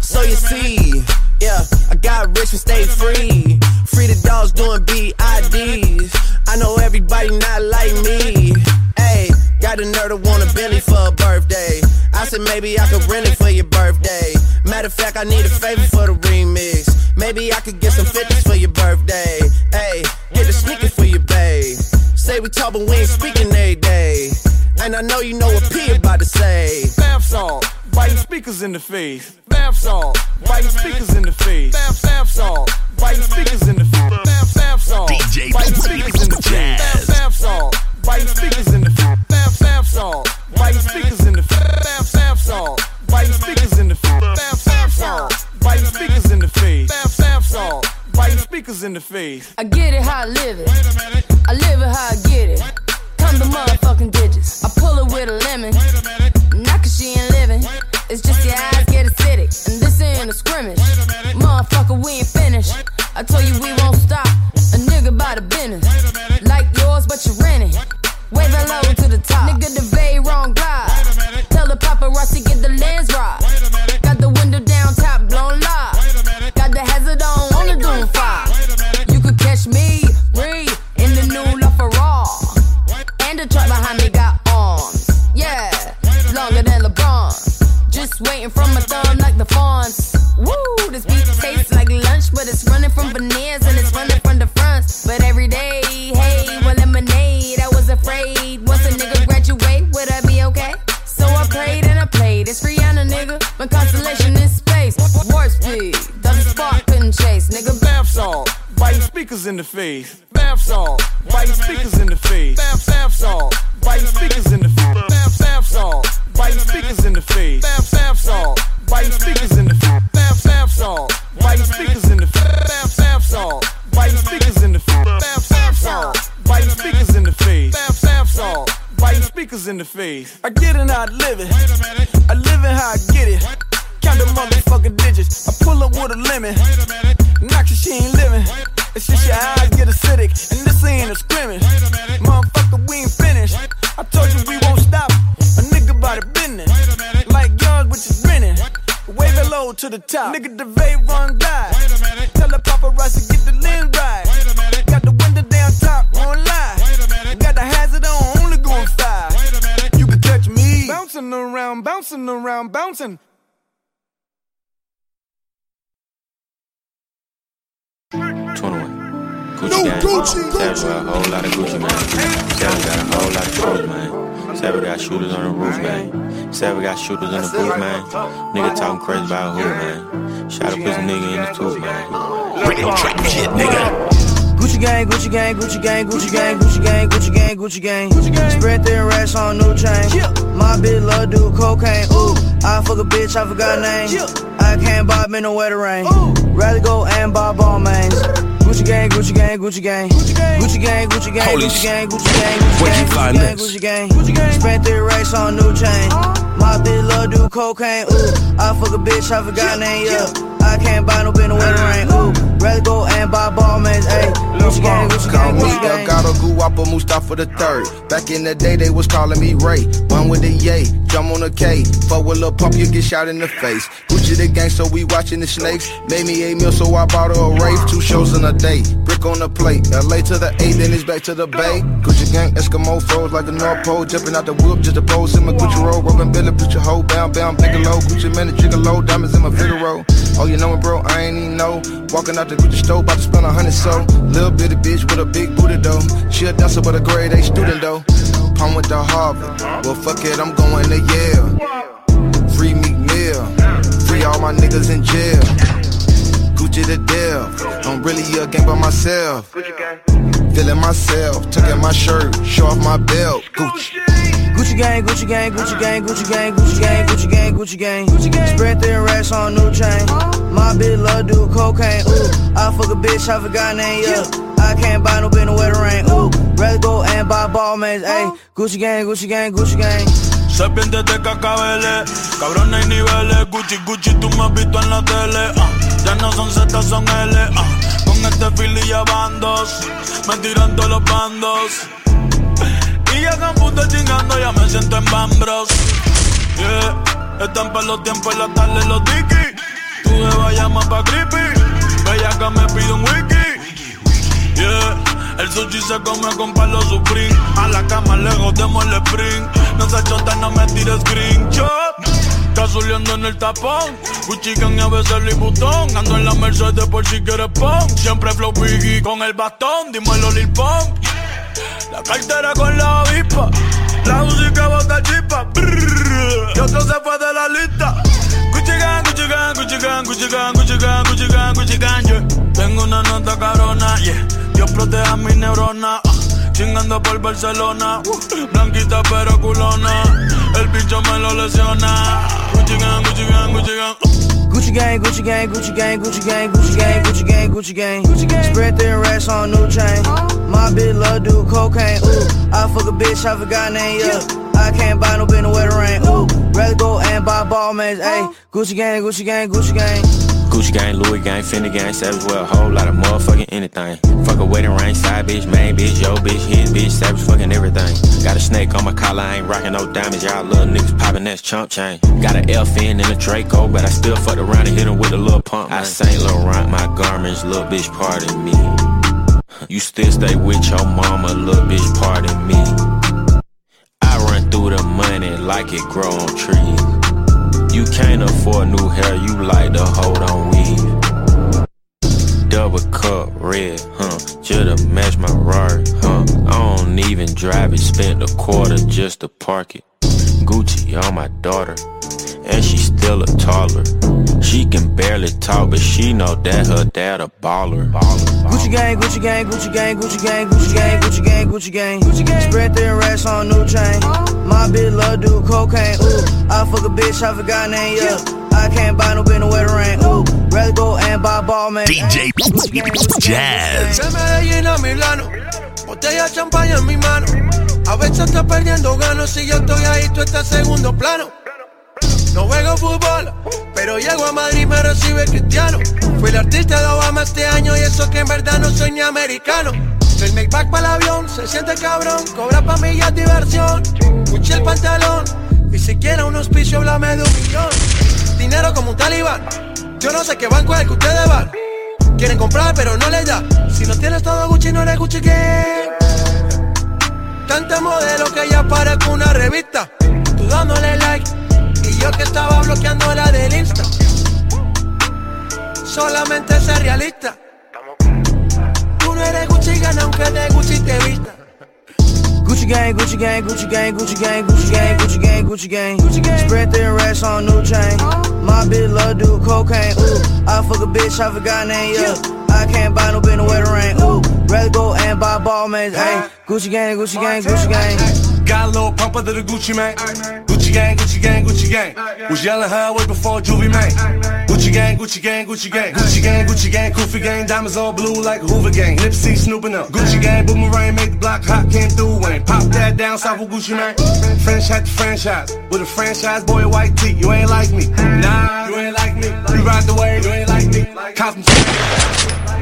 So you see, yeah, I got rich and stayed free. Free the dogs doing BIDs. I know everybody not like me. Hey, got a nerd to want a Bentley for a birthday. I said maybe I could rent it for your birthday. Matter of fact, I need a favor for the remix. Maybe I could get some 50s for your birthday. Hey, get a sneaker for your babe. Say we talk, but we ain't speaking every day. And I know you know what P about to say. Bath salt, biting speakers in the face. Bath salt, biting speakers in the face. Bath, bath salt, biting speakers in the face. Bath, bath salt, DJ biting speakers in the face. Bath, bath salt, biting speakers in the face. Bath, bath salt, biting speakers in the face. Bath, bath salt, biting speakers in the face. Bath, bath salt, biting speakers in the face. Bath, bath salt, biting speakers in the face. I get it how I live it. I live it how I get it. Come the motherfucking digits. I pull it with a lemon. Not cause she ain't living. It's just your eyes get acidic. And this ain't a scrimmage. Motherfucker, we ain't finished. I told you we won't stop. A nigga by the business. Like yours, but you rent it. Wave hello to the top. Nigga, the very wrong glide. Tell the paparazzi get the lens right. Speakers in the face. Bath salt, biting speakers in the face. Bath, bath salt, biting speakers in the face. Bath, bath salt, biting speakers in the face. Bath, bath salt, biting speakers in the face. Bath, bath salt, biting speakers in the face. Bath, bath salt, biting speakers in the face. Bath, bath salt, biting speakers in the face. Bath, bath salt, biting speakers in the face. I get it, I live it. I live it how I get it. Count the motherfucking digits. I pull up with a lemon. Knock she ain't living. It's just your eyes get acidic. And this ain't a scrimmage. Motherfucker, we ain't finished. I told you we won't stop. A nigga by the business. Like yours, which is grinning. Wave it low to the top. Nigga, the vape run die. Tell the paparazzi get the lens right. Got the window down top, won't lie. Got the hazard on, only going five. You can catch me bouncing around, bouncing around, bouncing. 21. Gucci gang. Savage got a whole lot of Gucci, man. Savage got a whole lot of shooters, man. Savage got shooters on the roof, man. Savage got shooters in the booth, man. Nigga talking crazy about who, man. Shot a pussy nigga in the tooth, man. Bring Radio trap shit, nigga. Gucci gang, Gucci gang, Gucci gang, Gucci gang, Gucci gang, Gucci gang, Gucci gang. Spread thin racks on new chain. My bitch love do cocaine. Ooh, I fuck a bitch, I forgot name. I can't buy me no wetter rain. Rather go and buy Balmains. Gucci gang, Gucci gang, Gucci gang. Gucci gang, Gucci gang, Gucci gang, Holy Gucci gang, Gucci gang, Gucci gang, find Gucci gang. Gucci gang. Spent three racks on new chain. Uh-huh. My bitch love do cocaine. Ooh, I fuck a bitch, I forgot name. Yeah, I can't buy no bin no wetter uh-huh. rain. Ooh, rather go and buy Balmains. Ayy, Gucci gang, Gucci gang, Gucci gang. Delgado Guapo Mustafa the third. Back in the day, they was calling me Ray. One with the yay, jump on a K. Fuck with Lil Pump, you get shot in the face. Gucci the gang, so we watching the snakes. Made me eight mil, so I bought her a rave. Two shows in a day. Brick on the plate. LA to the eight, then it's back to the bay. Gucci gang, Eskimo froze like a North Pole. Jumping out the whoop, just a pose in my Gucci roll. Rubbing Billy, put your hoe bound, bound, Bigelow. Gucci man, the gigolo, diamonds in my Figaro. Oh, you know it, bro, I ain't even know. Walking out the Gucci store, about to spend a hundred so. Little bitty bitch with a big booty though. She a dancer with a grade A student though. Palm with the Harvard. Well, fuck it, I'm going to Yale. Free Meek Mill. Free all my niggas in jail. Gucci the deal. I'm really a gang by myself. Feeling myself. Tucking my shirt. Show off my belt. Gucci. Gucci gang, Gucci gang, Gucci gang, Gucci gang, Gucci gang, Gucci gang, Gucci gang. Gucci gang. Spread thin racks on new chain. My bitch love do cocaine. Ooh, I fuck a bitch, I forgot name. Yeah, I can't buy no bin no wetter rain. Ooh, rather go and buy Balmains. Ayy, Gucci gang, Gucci gang, Gucci gang. Serpientes de cacabeles, cabrones hay niveles. Gucci, Gucci, tú me has visto en la tele. ah. Ya no son Z, son L. ah. Con este fili ya bandos, me tiran todos los bandos. Y ya con puto chingando, ya me siento en Bambros. Yeah, están para los tiempos, la tarde los tiki. Tú de llama pa' creepy. Que me pide un wiki. Yeah, el sushi se come con palo supreme. A la cama lejos demos el sprint. No se chota, no me tires screenshot. Casuleando en el tapón. Gucci y a veces Louis Vuitton. Ando en la Mercedes por si quieres pon. Siempre flow biggie con el bastón. Dímelo Lil Pump. La cartera con la avispa. La música bota chispa. Y otro se fue de la lista. Gucci gang, Gucci gang, Gucci gang, Gucci gang, Gucci gang, Gucci gang, Gucci gang, yeah. Tengo una nota carona, yeah. Dios proteja mis neuronas. ah. Chingando por Barcelona. uh. Blanquita pero culona. El bicho me lo lesiona. Gucci gang, Gucci gang, Gucci gang. uh. Gucci gang, Gucci gang, Gucci gang, Gucci gang, Gucci gang, Gucci gang, Gucci gang. Gucci gang. Spread thin racks on new chain. Oh. My bitch love do cocaine. Ooh, I fuck a bitch, I forgot name. Yeah, I can't buy no bin wetter rain. Ooh, rather go and buy Balmains. Ayy, Gucci gang, Gucci gang, Gucci gang. Gucci gang, Louis gang, Fendi gang, Savage with a whole lot of motherfucking anything. Fuck a wedding ring, side bitch, main bitch, yo bitch, his bitch, Savage fucking everything. Got a snake on my collar, I ain't rocking no diamonds, y'all little niggas popping that chump chain. Got an elf and a Draco, but I still fucked around and hit him with a little pump. I Saint Laurent, my garments, little bitch, pardon me. You still stay with your mama, little bitch, pardon me. I run through the money like it grow on trees. You can't afford new hair, you like to hold on weed. Double cup, red, huh? Just to match my ride, huh? I don't even drive it, spent a quarter just to park it. Gucci on my daughter, and she still a toddler. She can barely talk, but she know that her dad a baller. Gucci gang, Gucci gang, Gucci gang, Gucci gang, Gucci gang, Gucci gang, Gucci gang. Gucci gang. Spread thin racks on new chain. My bitch love do cocaine. Ooh, I fuck a bitch, I forgot name. Yeah, I can't buy no bin no wetter rain. Ooh, rather go and buy Balmain. DJ Jazz. De Medellín a Milano, botella champaña en mi mano. A veces estás perdiendo ganos si yo estoy ahí, tú estás segundo plano. No juego fútbol, pero llego a Madrid y me recibe cristiano. Fui el artista de Obama este año y eso que en verdad no soy ni americano. El make back para el avión, se siente cabrón, cobra pa' mí ya diversión. Puché el pantalón, y si quiere un auspicio, háblame de un millón. Dinero como un talibán, yo no sé qué banco es el que ustedes van. Quieren comprar pero no les da, si no tienes todo Gucci no eres Gucci Gang. Tanta modelo que ya parezco una revista, bloqueando la del Insta. Solamente ser realista. Tú no eres Gucci gana aunque de Gucci te vista. Gucci gang, Gucci gang, Gucci gang, Gucci gang, Gucci gang, Gucci gang, Gucci gang. Gucci gang. Spread thin racks on new chain. My bitch love do cocaine. Ooh, I fuck a bitch, I forgot name. Yeah, I can't buy no bin no wetter rain. Ooh, rather go and buy Balmains. Hey, Gucci gang, Gucci gang, Gucci gang. Got a little pump under the Gucci man. Gang, Gucci gang, Gucci gang. Was yelling her way before Juvie man. Gucci gang, Gucci gang, Gucci gang. Gucci gang, Gucci gang, Koofy gang. Diamonds all blue like Hoover gang. Nipsey snooping up. Gucci gang, boomerang, make the block hot, came through Wayne. Pop that down south of Gucci man. Franchise to franchise. With a franchise boy, white tee. You ain't like me. Nah, you ain't like me. You ride the wave, you ain't like me. Cop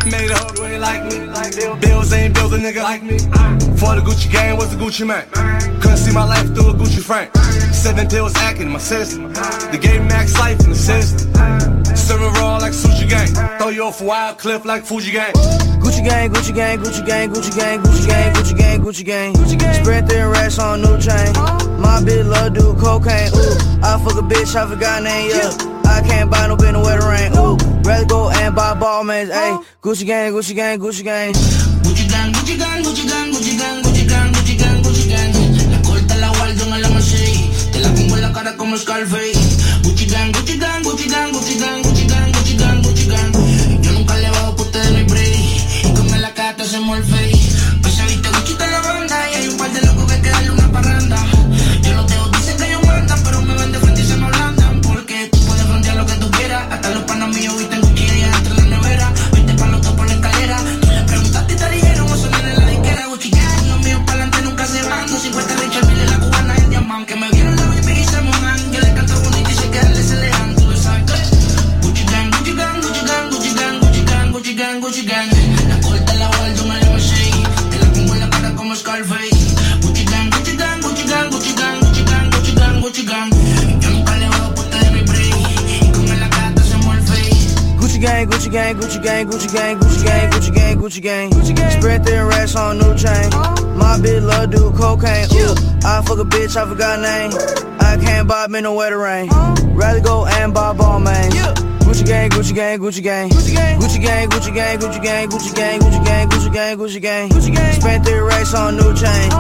Made a hoe, ain't like me. Bills ain't build a nigga like me. For the Gucci gang was the Gucci man. Couldn't see my life through a Gucci frame. Seven pills acting my system. The game max life in the system. Serving raw like sushi gang. Throw you off a wild cliff like Fuji gang. Gucci gang, Gucci gang, Gucci gang, Gucci gang, Gucci gang, Gucci gang, Gucci gang. Gucci gang. Spread thin racks on new chain. My bitch love do cocaine. Ooh, I fuck a bitch, I forgot name. Yeah, I can't buy no bin no wetter rain. Ooh, rather go and buy Balmains. Hey, Gucci gang, Gucci gang, Gucci gang. Gucci gang, Gucci gang, Gucci gang, Gucci gang, Gucci gang, Gucci gang, Gucci gang. La corta la guardo en el almacén. Te la pongo en la cara como Scarface. Gucci gang, Gucci gang, Gucci gang, Gucci gang, gang, Gucci gang, Gucci gang, Gucci gang, Gucci gang, Gucci gang, Gucci gang. Gucci gang. Spread thin racks on new chain. My bitch love do cocaine. Ooh, I fuck a bitch, I forgot name. I can't buy me no wetter rain. Rather go and buy Balmain. Gucci gang, Gucci gang, Gucci gang, Gucci gang, Gucci gang, Gucci gang, Gucci gang, Gucci gang, Gucci gang, Gucci gang, Gucci gang, Gucci gang. Spent three racks on new chain.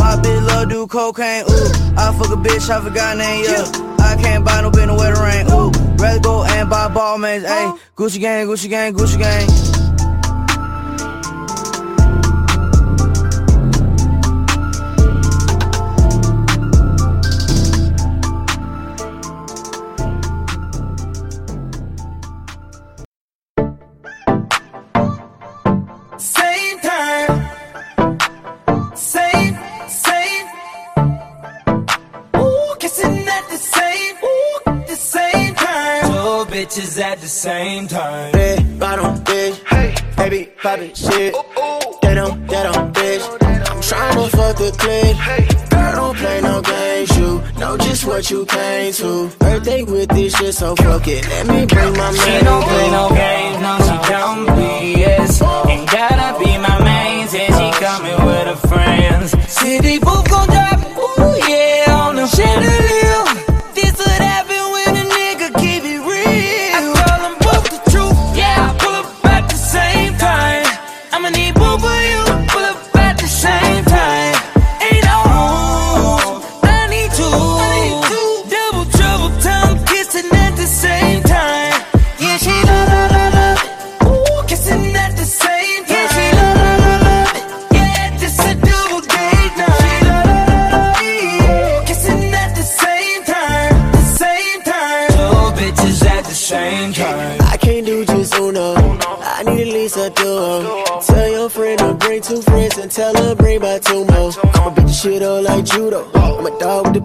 My bitch love do cocaine. Ooh, I fuck a bitch, I forgot name. Yeah, I can't buy no bin no wetter rain. Ooh, rather go and buy Balmains. Hey, Gucci gang, Gucci gang, Gucci gang. Poppin' shit. They don't, they don't bitch. I'm tryna fuck the clique. Girl, don't play no games. You know just what you came to. Birthday with this shit, so fuck it. Let me bring my man. She don't play no games, no, she don't BS. Ain't gotta be my main, said she coming with her friends. City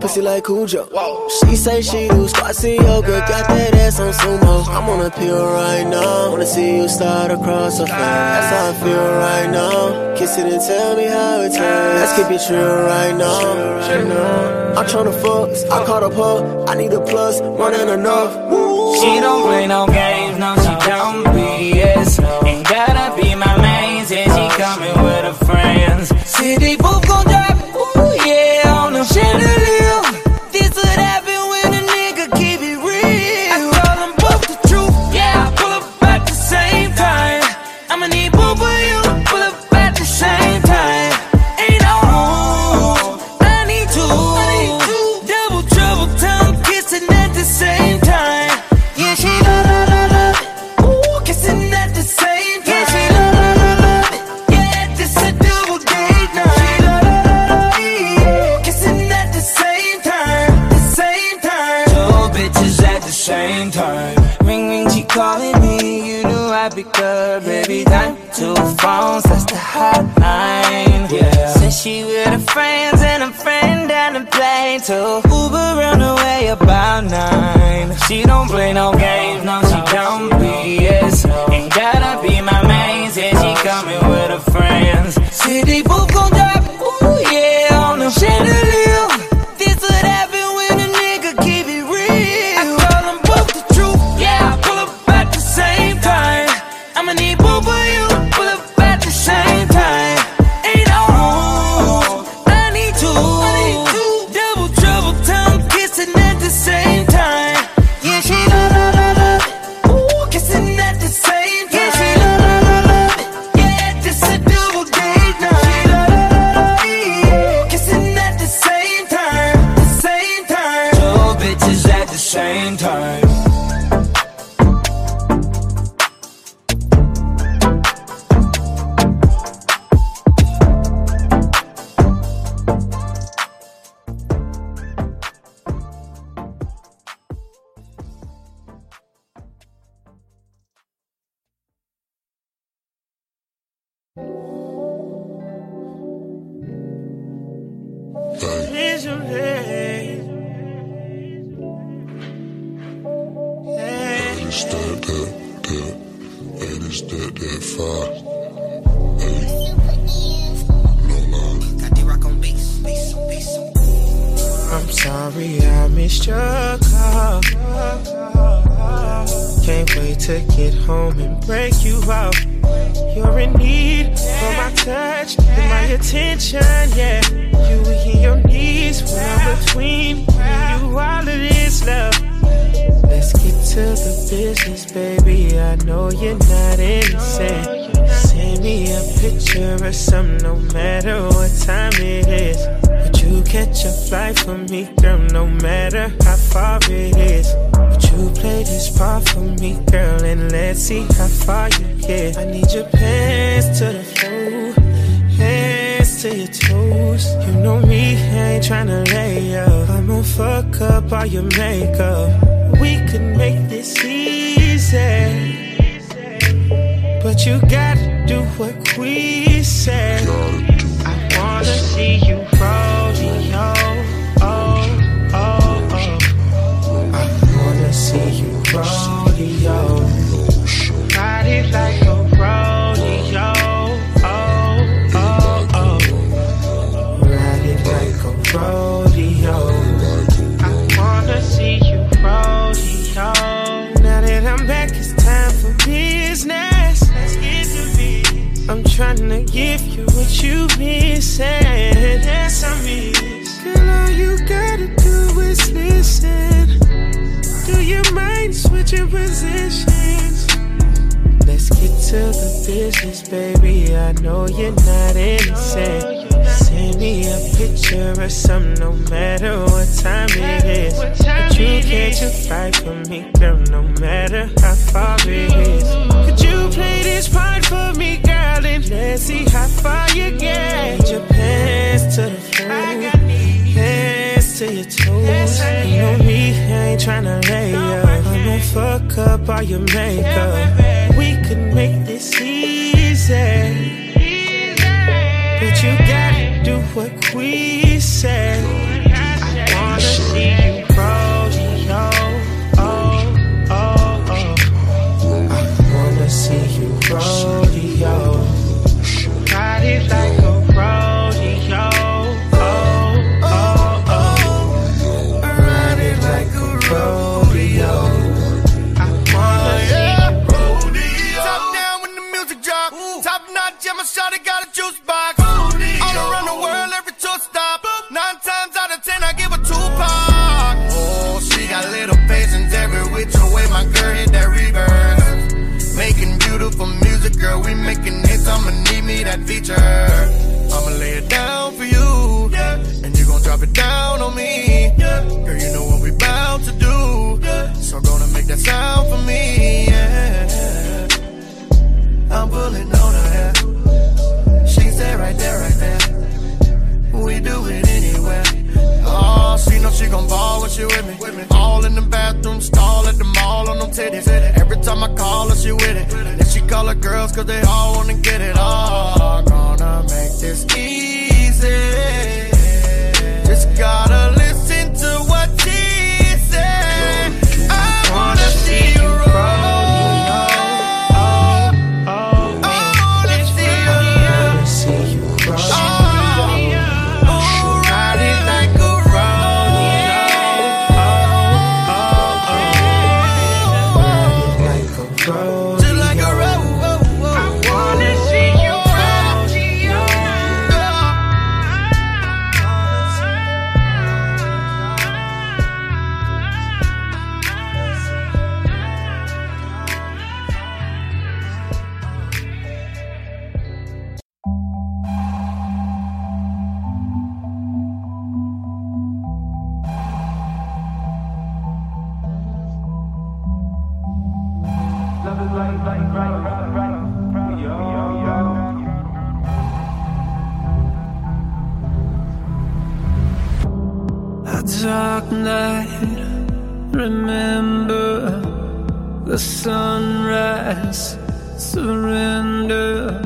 pussy like Cujo. She say she do squats and yoga, got that ass on sumo. I'm on a pill right now. Wanna see you start across the face. That's how I feel right now. Kiss it and tell me how it tastes. Let's keep it true right now. I'm tryna fuck, I caught a pup. I need a plus, more than enough. She don't play no games, no, she don't BS. Ain't gotta be my main, said she coming with her friends. See, friends and a friend down the plane to Uber on the way about nine. She don't play no games, no, she don't BS. Ain't gotta be my main, said she coming with her friends. See, I'm sorry I missed your call. Can't wait to get home and break you out. You're in need for my touch and my attention, yeah. You in your knees when I'm between you all of this love. Let's get to the business, baby. I know you're not innocent. Send me a picture or something, no matter what time it is. Would you catch a flight for me, girl, no matter how far it is? You play this part for me, girl, and let's see how far you get? I need your pants to the floor, hands to your toes. You know me, I ain't tryna lay up. I'ma fuck up all your makeup. We could make this easy. But you gotta do what we say. I wanna see you you what you've been saying. Yes, I miss. Girl, all you gotta do is listen. Do you mind switching positions? Let's get to the business, baby. I know you're not innocent. Send me a picture or something, no matter what time it is. But you catch a flight for me, girl, no matter how far it is. Could you play this part for me, up. All your makeup. We could make this easy. But you gotta do what we say. Feature. I'ma lay it down for you. yeah. And you gon' drop it down on me. Girl, you know what we bound to do. So gonna make that sound for me. Yeah. I'm pulling on her hair. She's there, right there, right she know she gon' ball when she with me. All in the bathroom, stall at the mall on them titties. Every time I call her, she with it. Then she call her girls, cause they all wanna get it. Oh, gonna make this easy. Just gotta listen night, remember the sunrise, surrender,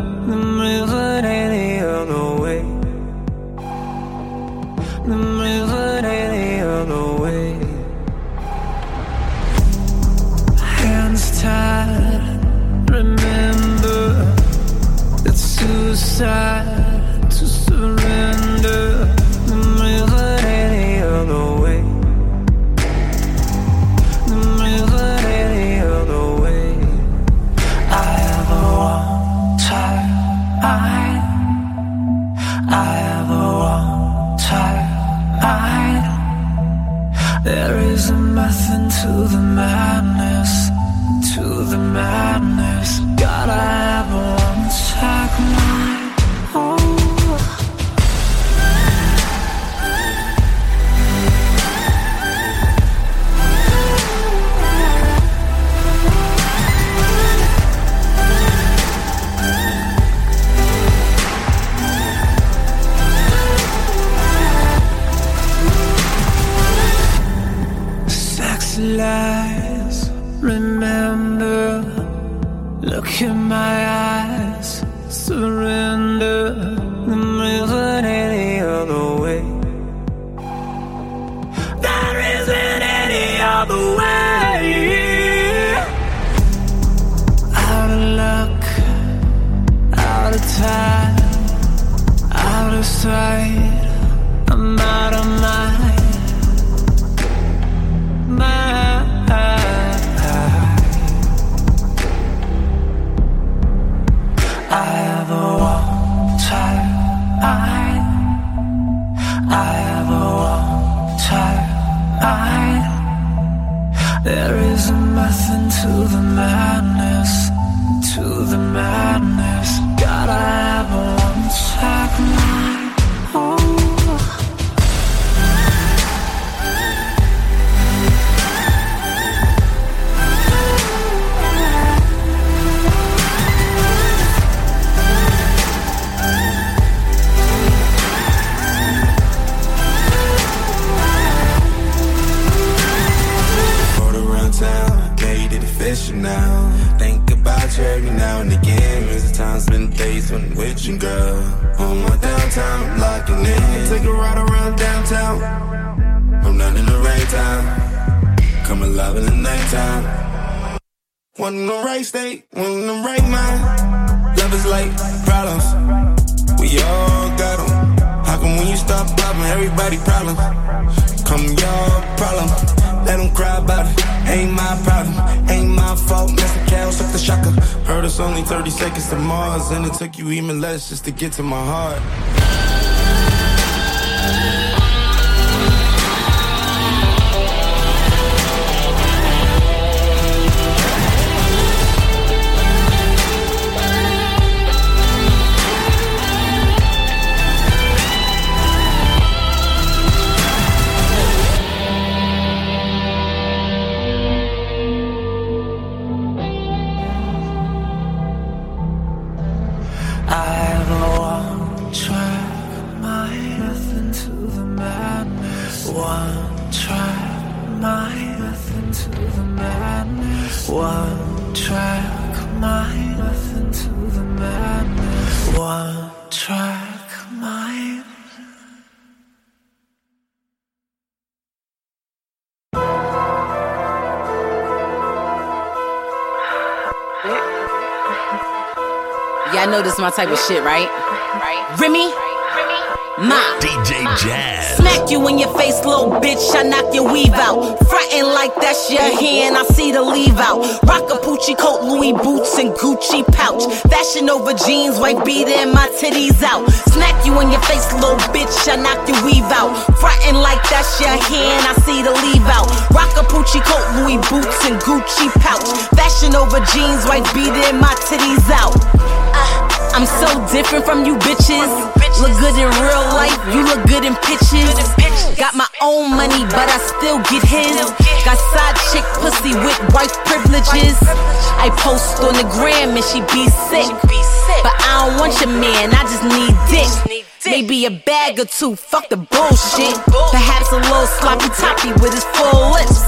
to the madness, you even less just to get to my heart. My type of shit, right? Remy? Ma. DJ Jazz. Smack you in your face, little bitch. I knock your weave out. Frontin' like that's your hand. I see the leave out. Rock a Poochie coat, Louis boots, and Gucci pouch. Fashion Nova jeans, white beater, and my titties out. Smack you in your face, little bitch. I knock your weave out. Frontin' like that's your hand. I see the leave out. Rock a Poochie coat, Louis boots, and Gucci pouch. Fashion Nova jeans, white beater, and my titties out. Uh, I'm so different from you bitches. Look good in real life, you look good in pictures. Got my own money, but I still get his. Got side chick pussy with white privileges. I post on the gram and she be sick. But I don't want your man, I just need dick. Maybe a bag or two, fuck the bullshit. Perhaps a little sloppy toppy with his full lips.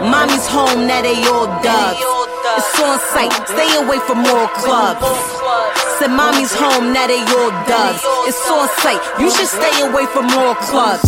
Mommy's home, now they all dubs. It's on site, stay away from more clubs. Said mommy's home, now they all dubs. It's on site, you should stay away from more clubs.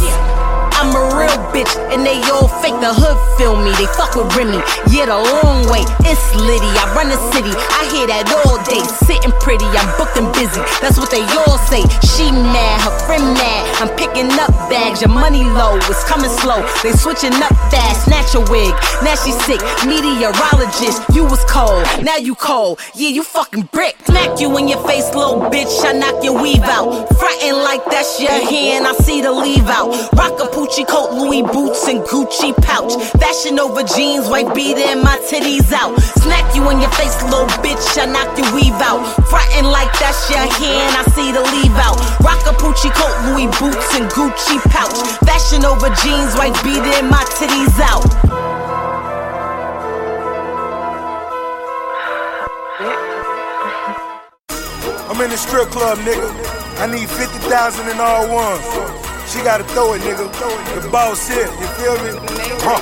I'm a real bitch, and they all fake. The hood feel me, they fuck with Remy. Yeah, the long way, it's litty. I run the city, I hear that all day. Sitting pretty, I'm booked and busy. That's what they all say. She mad, her friend mad. I'm picking up bags, your money low, it's coming slow. They switching up fast, snatch a wig. Now she sick, meteorologist. You was cold, now you cold. Yeah, you fucking brick. Smack you in your face, little bitch. I knock your weave out. Frontin' like that's your hand, I see the leave out. Rock a Poochie coat, Louis boots, and Gucci pouch. Fashion Nova jeans, white beater, and my titties out. Smack you in your face, little bitch. I knock your weave out. Frontin' like that's your hand, I see the leave out. Rock a Poochie coat, Louis boots, and Gucci pouch. Fashion Nova jeans, white beater, and my titties out. I'm in the strip club, nigga. I need 50,000 in all ones. She gotta throw it, nigga. The boss here, you feel me? Huh,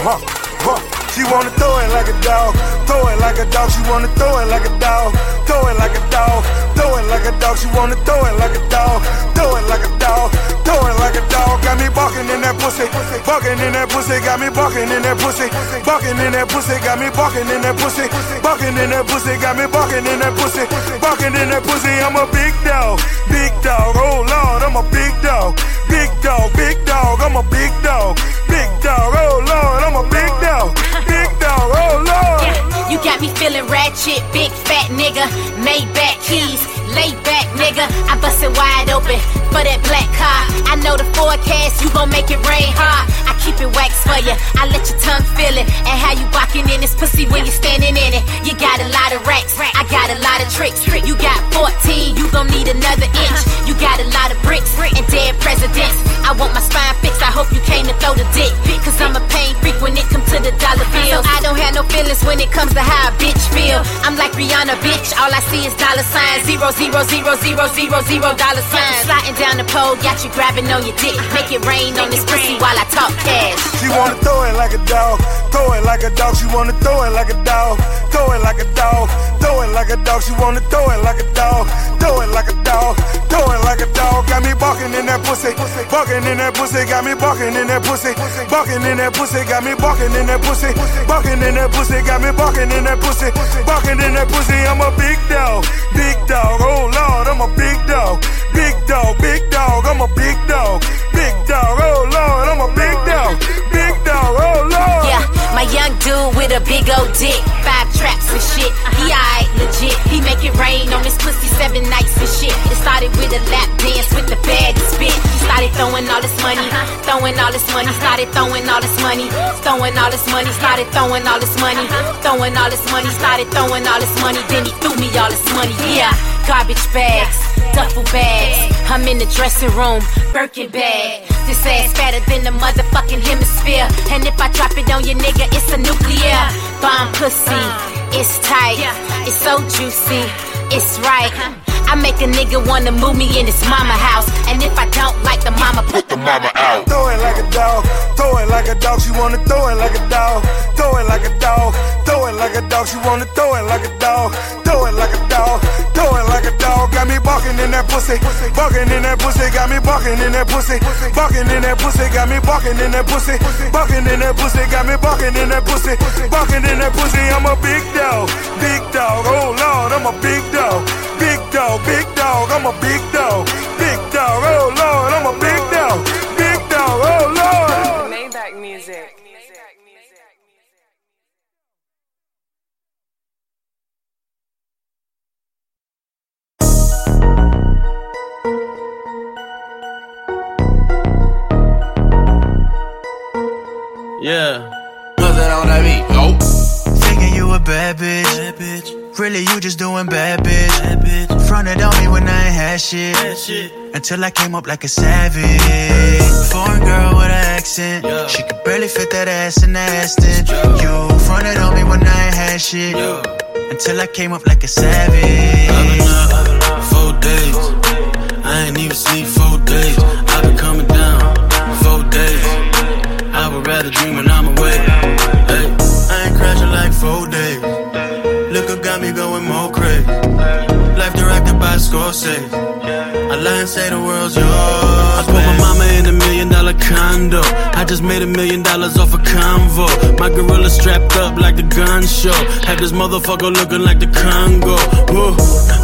huh, huh. She wanna throw it like a dog, throw it like a dog. She wanna throw it like a dog, throw it like a dog, throw it like a dog. She wanna throw it like a dog, throw it like a dog, throw it like a dog. Got me barking in that pussy, barking in that pussy. Got me barking in that pussy, barking in that pussy. Got me barking in that pussy, barking in that pussy. Got me barking in that pussy, barking in that pussy. I'm a big dog, big dog. Oh Lord, I'm a big dog, big dog, big dog. I'm a big dog, big dog. Oh Lord, I'm a big dog, big dog. Oh Lord. Yeah, you got me feeling ratchet, big fat nigga. Maybach keys, lay back nigga. I bust it wide open for that black car. I know the forecast, you gon' make it rain hard. I keep it wax for you. I let your tongue feel it. And how you walking in this pussy when you standing in it. You got a lot of racks, I got a lot of tricks. You got 14, you gon' need another inch. You got a lot of bricks and dead presidents. I want my spine fixed. I hope you came to throw the dick. Cause I'm a pain freak when it comes to the dollar bill. So I don't have no feelings when it comes to how a bitch feel. I'm like Rihanna, bitch. All I see is dollar signs. Zero, zero, zero, zero, zero, zero dollar signs. Sliding down the pole, got you grabbing on your dick. Make it rain on this pussy while I talk cash. She wanna throw it like a dog, throw it like a dog. She wanna throw it like a dog, throw it like a dog, throw it like a dog. She wanna throw it like a dog, throw it like a dog, throw it like a dog. Got me barking in that pussy, barking in that pussy. Got me barking in that pussy, barking in that pussy. Got me barking in that pussy, barking in that pussy. Got me barking in that pussy, barking in that pussy. I'm a big dog, big dog. Oh Lord, I'm a big dog, big dog, big dog. I'm a big dog, big dog. Oh Lord, I'm a big dog, big dog. My young dude with a big old dick. Five traps and shit. He alright, legit. He make it rain on his pussy seven nights and shit. It started with a lap dance with the bag and spit. He started throwing all this money, throwing all this money. Started throwing all this money, throwing all this money. Started throwing all this money, throwing all this money. Started throwing all this money. Then he threw me all this money. Yeah, garbage bags, duffel bags. I'm in the dressing room, Birkin bag. This ass fatter than the motherfucking hemisphere. And if I drop it on your nigga, it's a nuclear bomb pussy. It's tight, it's so juicy, it's right. I make a nigga wanna move me in his mama house. And if I don't like the mama, put the mama out. Throw it like a dog, throw it like a dog. She wanna throw it like a dog, throw it like a dog, throw it like a dog. She wanna throw it like a dog, throw it like a dog, barking in that pussy, barking in that pussy. Got me barking in that pussy, barking in that pussy. Got me barking in that pussy, barking in that pussy. Got me barking in that pussy, barking in that pussy. I'm a big dog, big dog. Oh Lord, I'm a big dog, big dog, big dog. I'm a big dog, big dog. Yeah. Put that on that beat. Go. Thinking you a bad bitch. Really, you just doing bad bitch. Fronted on me when I ain't had shit. Until I came up like a savage. Foreign girl with an accent. She could barely fit that ass in the Aston. You fronted on me when I ain't had shit. Until I came up like a savage. I've been up four days. I ain't even sleep four days. Rather dream when I'm away. Hey, I ain't crashing like four days. By Scorsese. I lie and say the world's yours. I put my mama in a million dollar condo. I just made a million dollars off a convo. My gorilla strapped up like the gun show. Had this motherfucker looking like the Congo. Whoa,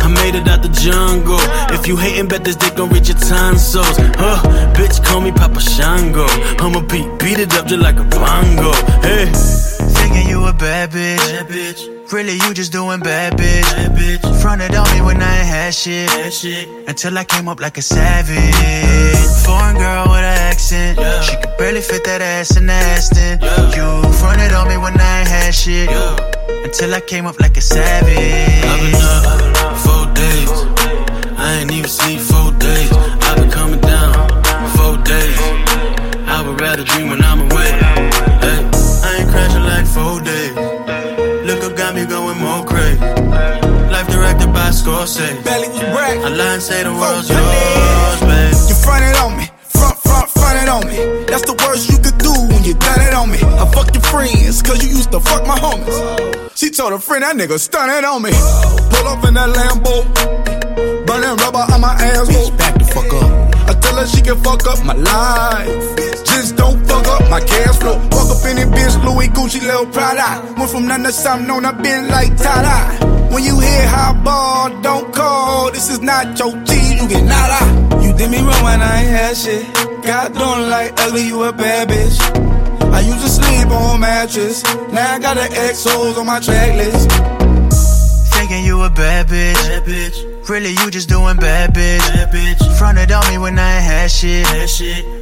I made it out the jungle. If you hating, bet this dick gon' reach your tonsils. Huh, bitch, call me Papa Shango. I'ma beat, beat it up just like a bongo. Hey. Thinking you a bad bitch. Really, you just doing bad bitch. Fronted on me when I ain't had shit. Until I came up like a savage. Foreign girl with an accent. She could barely fit that ass in the Aston. You fronted on me when I ain't had shit. Until I came up like a savage. I've been up four days. I ain't even sleep four days. I've been coming down four days. I would rather dream when I'm away. Scorsese. Belly was brack. I lie and say the world's yours, babe. You fronted on me, front, front, fronted on me. That's the worst you could do when you done it on me. I fuck your friends, cause you used to fuck my homies. She told a friend that nigga stunning on me. Pull up in that Lambo, burning rubber on my ass. Bitch, back the fuck up. I tell her she can fuck up my life. Just don't fuck up my cash flow. Walk up in it, bitch, Louis Gucci, Lil Prada. Went from nothing to something on, I been like Tada. When you hear high ball, don't call. This is not your team, you get nada. You did me wrong when I ain't had shit. God don't like ugly, you a bad bitch. I used to sleep on mattress. Now I got the XOs on my track list. Thinking you a bad bitch. Really, you just doing bad bitch. Fronted on me when I ain't had shit.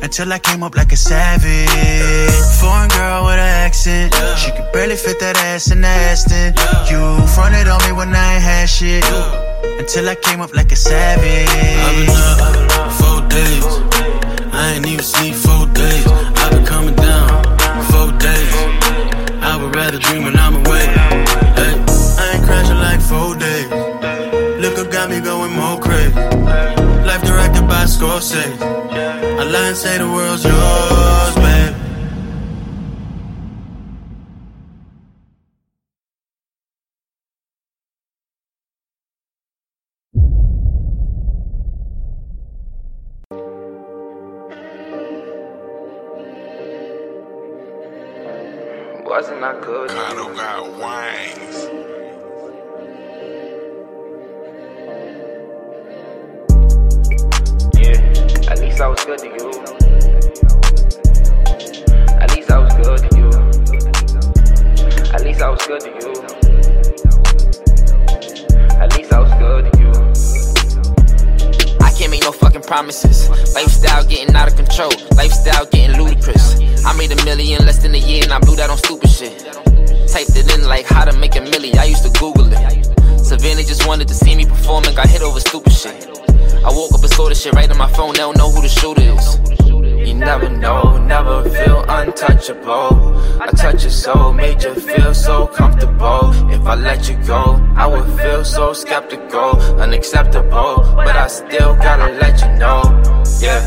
Until I came up like a savage. Foreign girl with an accent. She could barely fit that ass in the Aston. You fronted on me when I ain't had shit. Until I came up like a savage. I've been up four days. I ain't even sleep four days. I've been coming down four days. I would rather dream when I'm away. Hey, I ain't crashing like four days. I Scorsese. I lie and say the world's yours, babe. Wasn't I good? Kind of got wings. At least I was good to you. At least I was good to you. At least I was good to you. At least I was good to you. I can't make no fucking promises. Lifestyle getting out of control. Lifestyle getting ludicrous. I made a million less than a year and I blew that on stupid shit. Typed it in like how to make a million. I used to Google it. Savannah just wanted to see me perform and got hit over stupid shit. I woke up and saw this shit right on my phone. They don't know who the shooter is. You never know, never feel untouchable. I touch your soul, made you feel so comfortable. If I let you go, I would feel so skeptical, unacceptable. But I still gotta let you know, yeah.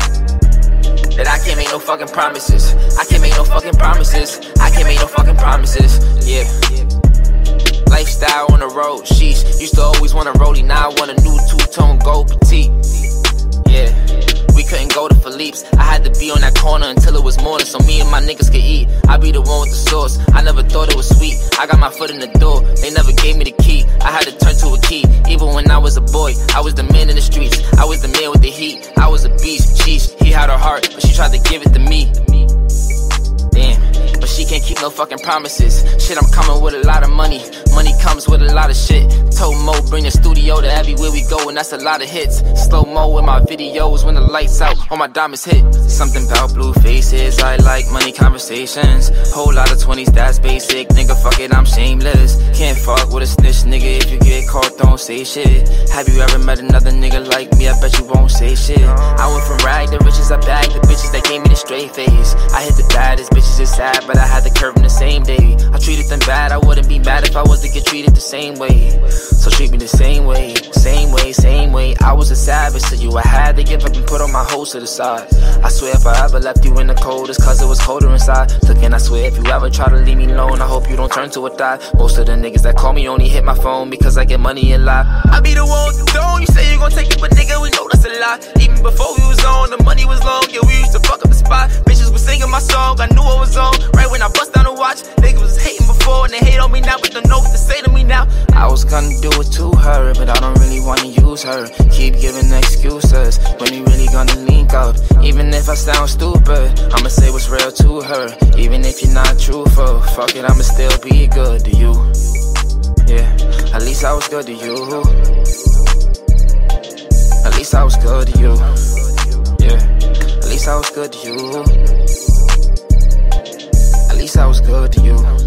That I can't make no fucking promises. I can't make no fucking promises. I can't make no fucking promises, yeah. Lifestyle on the road, sheesh. Used to always want a rollie, now I want a new two tone gold petite. Yeah, we couldn't go to Philippe's. I had to be on that corner until it was morning so me and my niggas could eat. I be the one with the sauce. I never thought it was sweet. I got my foot in the door, they never gave me the key. I had to turn to a key. Even when I was a boy, I was the man in the streets. I was the man with the heat. I was a beast. Sheesh, he had her heart, but she tried to give it to me. Damn, but she can't keep no fucking promises. Shit, I'm coming with a lot of money. Money comes with a lot of shit. Told Mo bring the studio to everywhere we go, and that's a lot of hits. Slow mo in my videos when the lights out, all my diamonds hit. Something about blue faces, I like money conversations. Whole lot of 20s, that's basic. Nigga, fuck it, I'm shameless. Can't fuck with a snitch, nigga. If you get caught, don't say shit. Have you ever met another nigga like me? I bet you won't say shit. I went from rag to riches, I bagged the bitches that gave me the straight face. I hit the baddest bitches, it's sad, but I had the curve in the same day. I treated them bad, I wouldn't be mad if I was to get treated the same way. So treat me the same way, same way, same way. I was a savage to you, I had to give up and put all my hoes to the side. I swear if I ever left you in the cold, it's cause it was colder inside. Look, and I swear if you ever try to leave me alone, I hope you don't turn to a thot. Most of the niggas that call me only hit my phone because I get money and lie. I be the one with the throne, you say you gon' take it, but nigga, we know that's a lie. Even before we was on, the money was long, yeah, we used to fuck up the spot. Bitches was singing my song, I knew I was on. Right when I bust down the watch, niggas was hating before and they hate on me now, but don't know what to say to me now. I was gonna do it to her, but I don't really wanna use her. Keep giving excuses when we really gonna link up. Even if I sound stupid, I'ma say what's real to her. Even if you're not truthful, fuck it, I'ma still be good to you. Yeah, at least I was good to you. At least I was good to you. Yeah, at least I was good to you. I was good to you.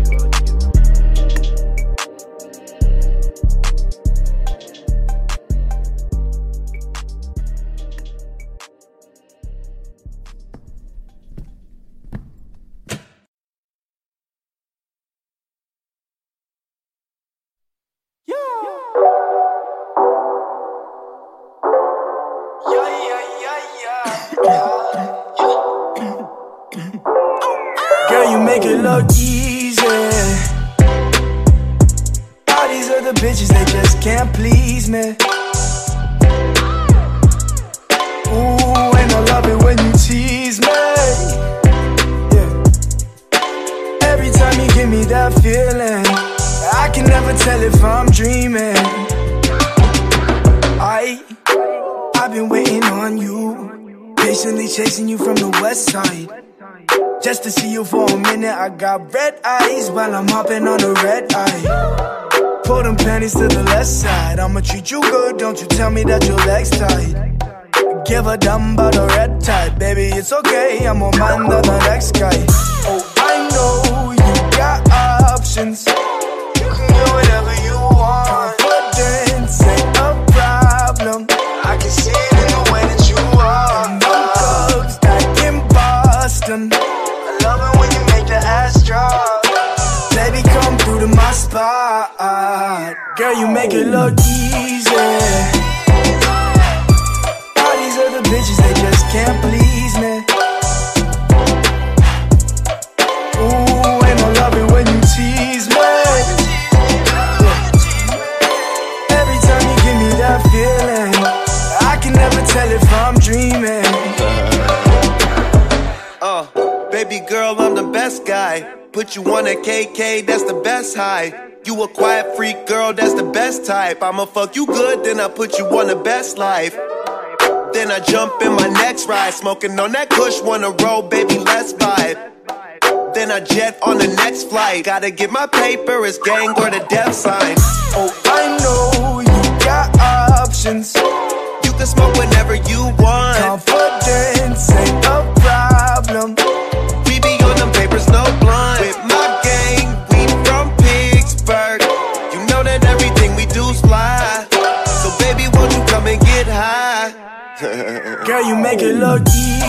Got red eyes while I'm hopping on the red eye. Pull them panties to the left side. I'ma treat you good, don't you tell me that your legs tight. Give a damn about the red tide, baby, it's okay. I'm on mind than the next guy. Oh, I know you got options. Make it look easy. All these other bitches, they just can't please me. Ooh, I love it when you tease me. Every time you give me that feeling, I can never tell if I'm dreaming. Uh, baby girl, I'm the best guy. Put you on a KK, that's the best high. You a quiet freak girl, that's the best type. I'ma fuck you good, then I put you on the best life. Then I jump in my next ride, smoking on that kush, wanna roll, baby, let's vibe. Then I jet on the next flight. Gotta get my paper, it's gang or the death sign. Oh, I know you got options. You can smoke whenever you want. Confidence ain't a make it look easy.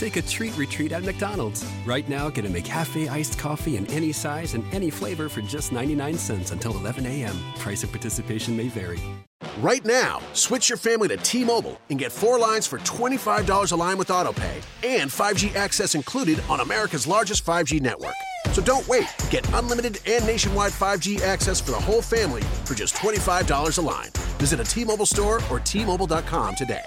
Take a treat retreat at McDonald's. Right now, get a McCafe iced coffee in any size and any flavor for just 99 cents until 11 a.m. Price of participation may vary. Right now, switch your family to T Mobile and get four lines for $25 a line with AutoPay and 5G access included on America's largest 5G network. So don't wait. Get unlimited and nationwide 5G access for the whole family for just $25 a line. Visit a T Mobile store or T-Mobile.com today.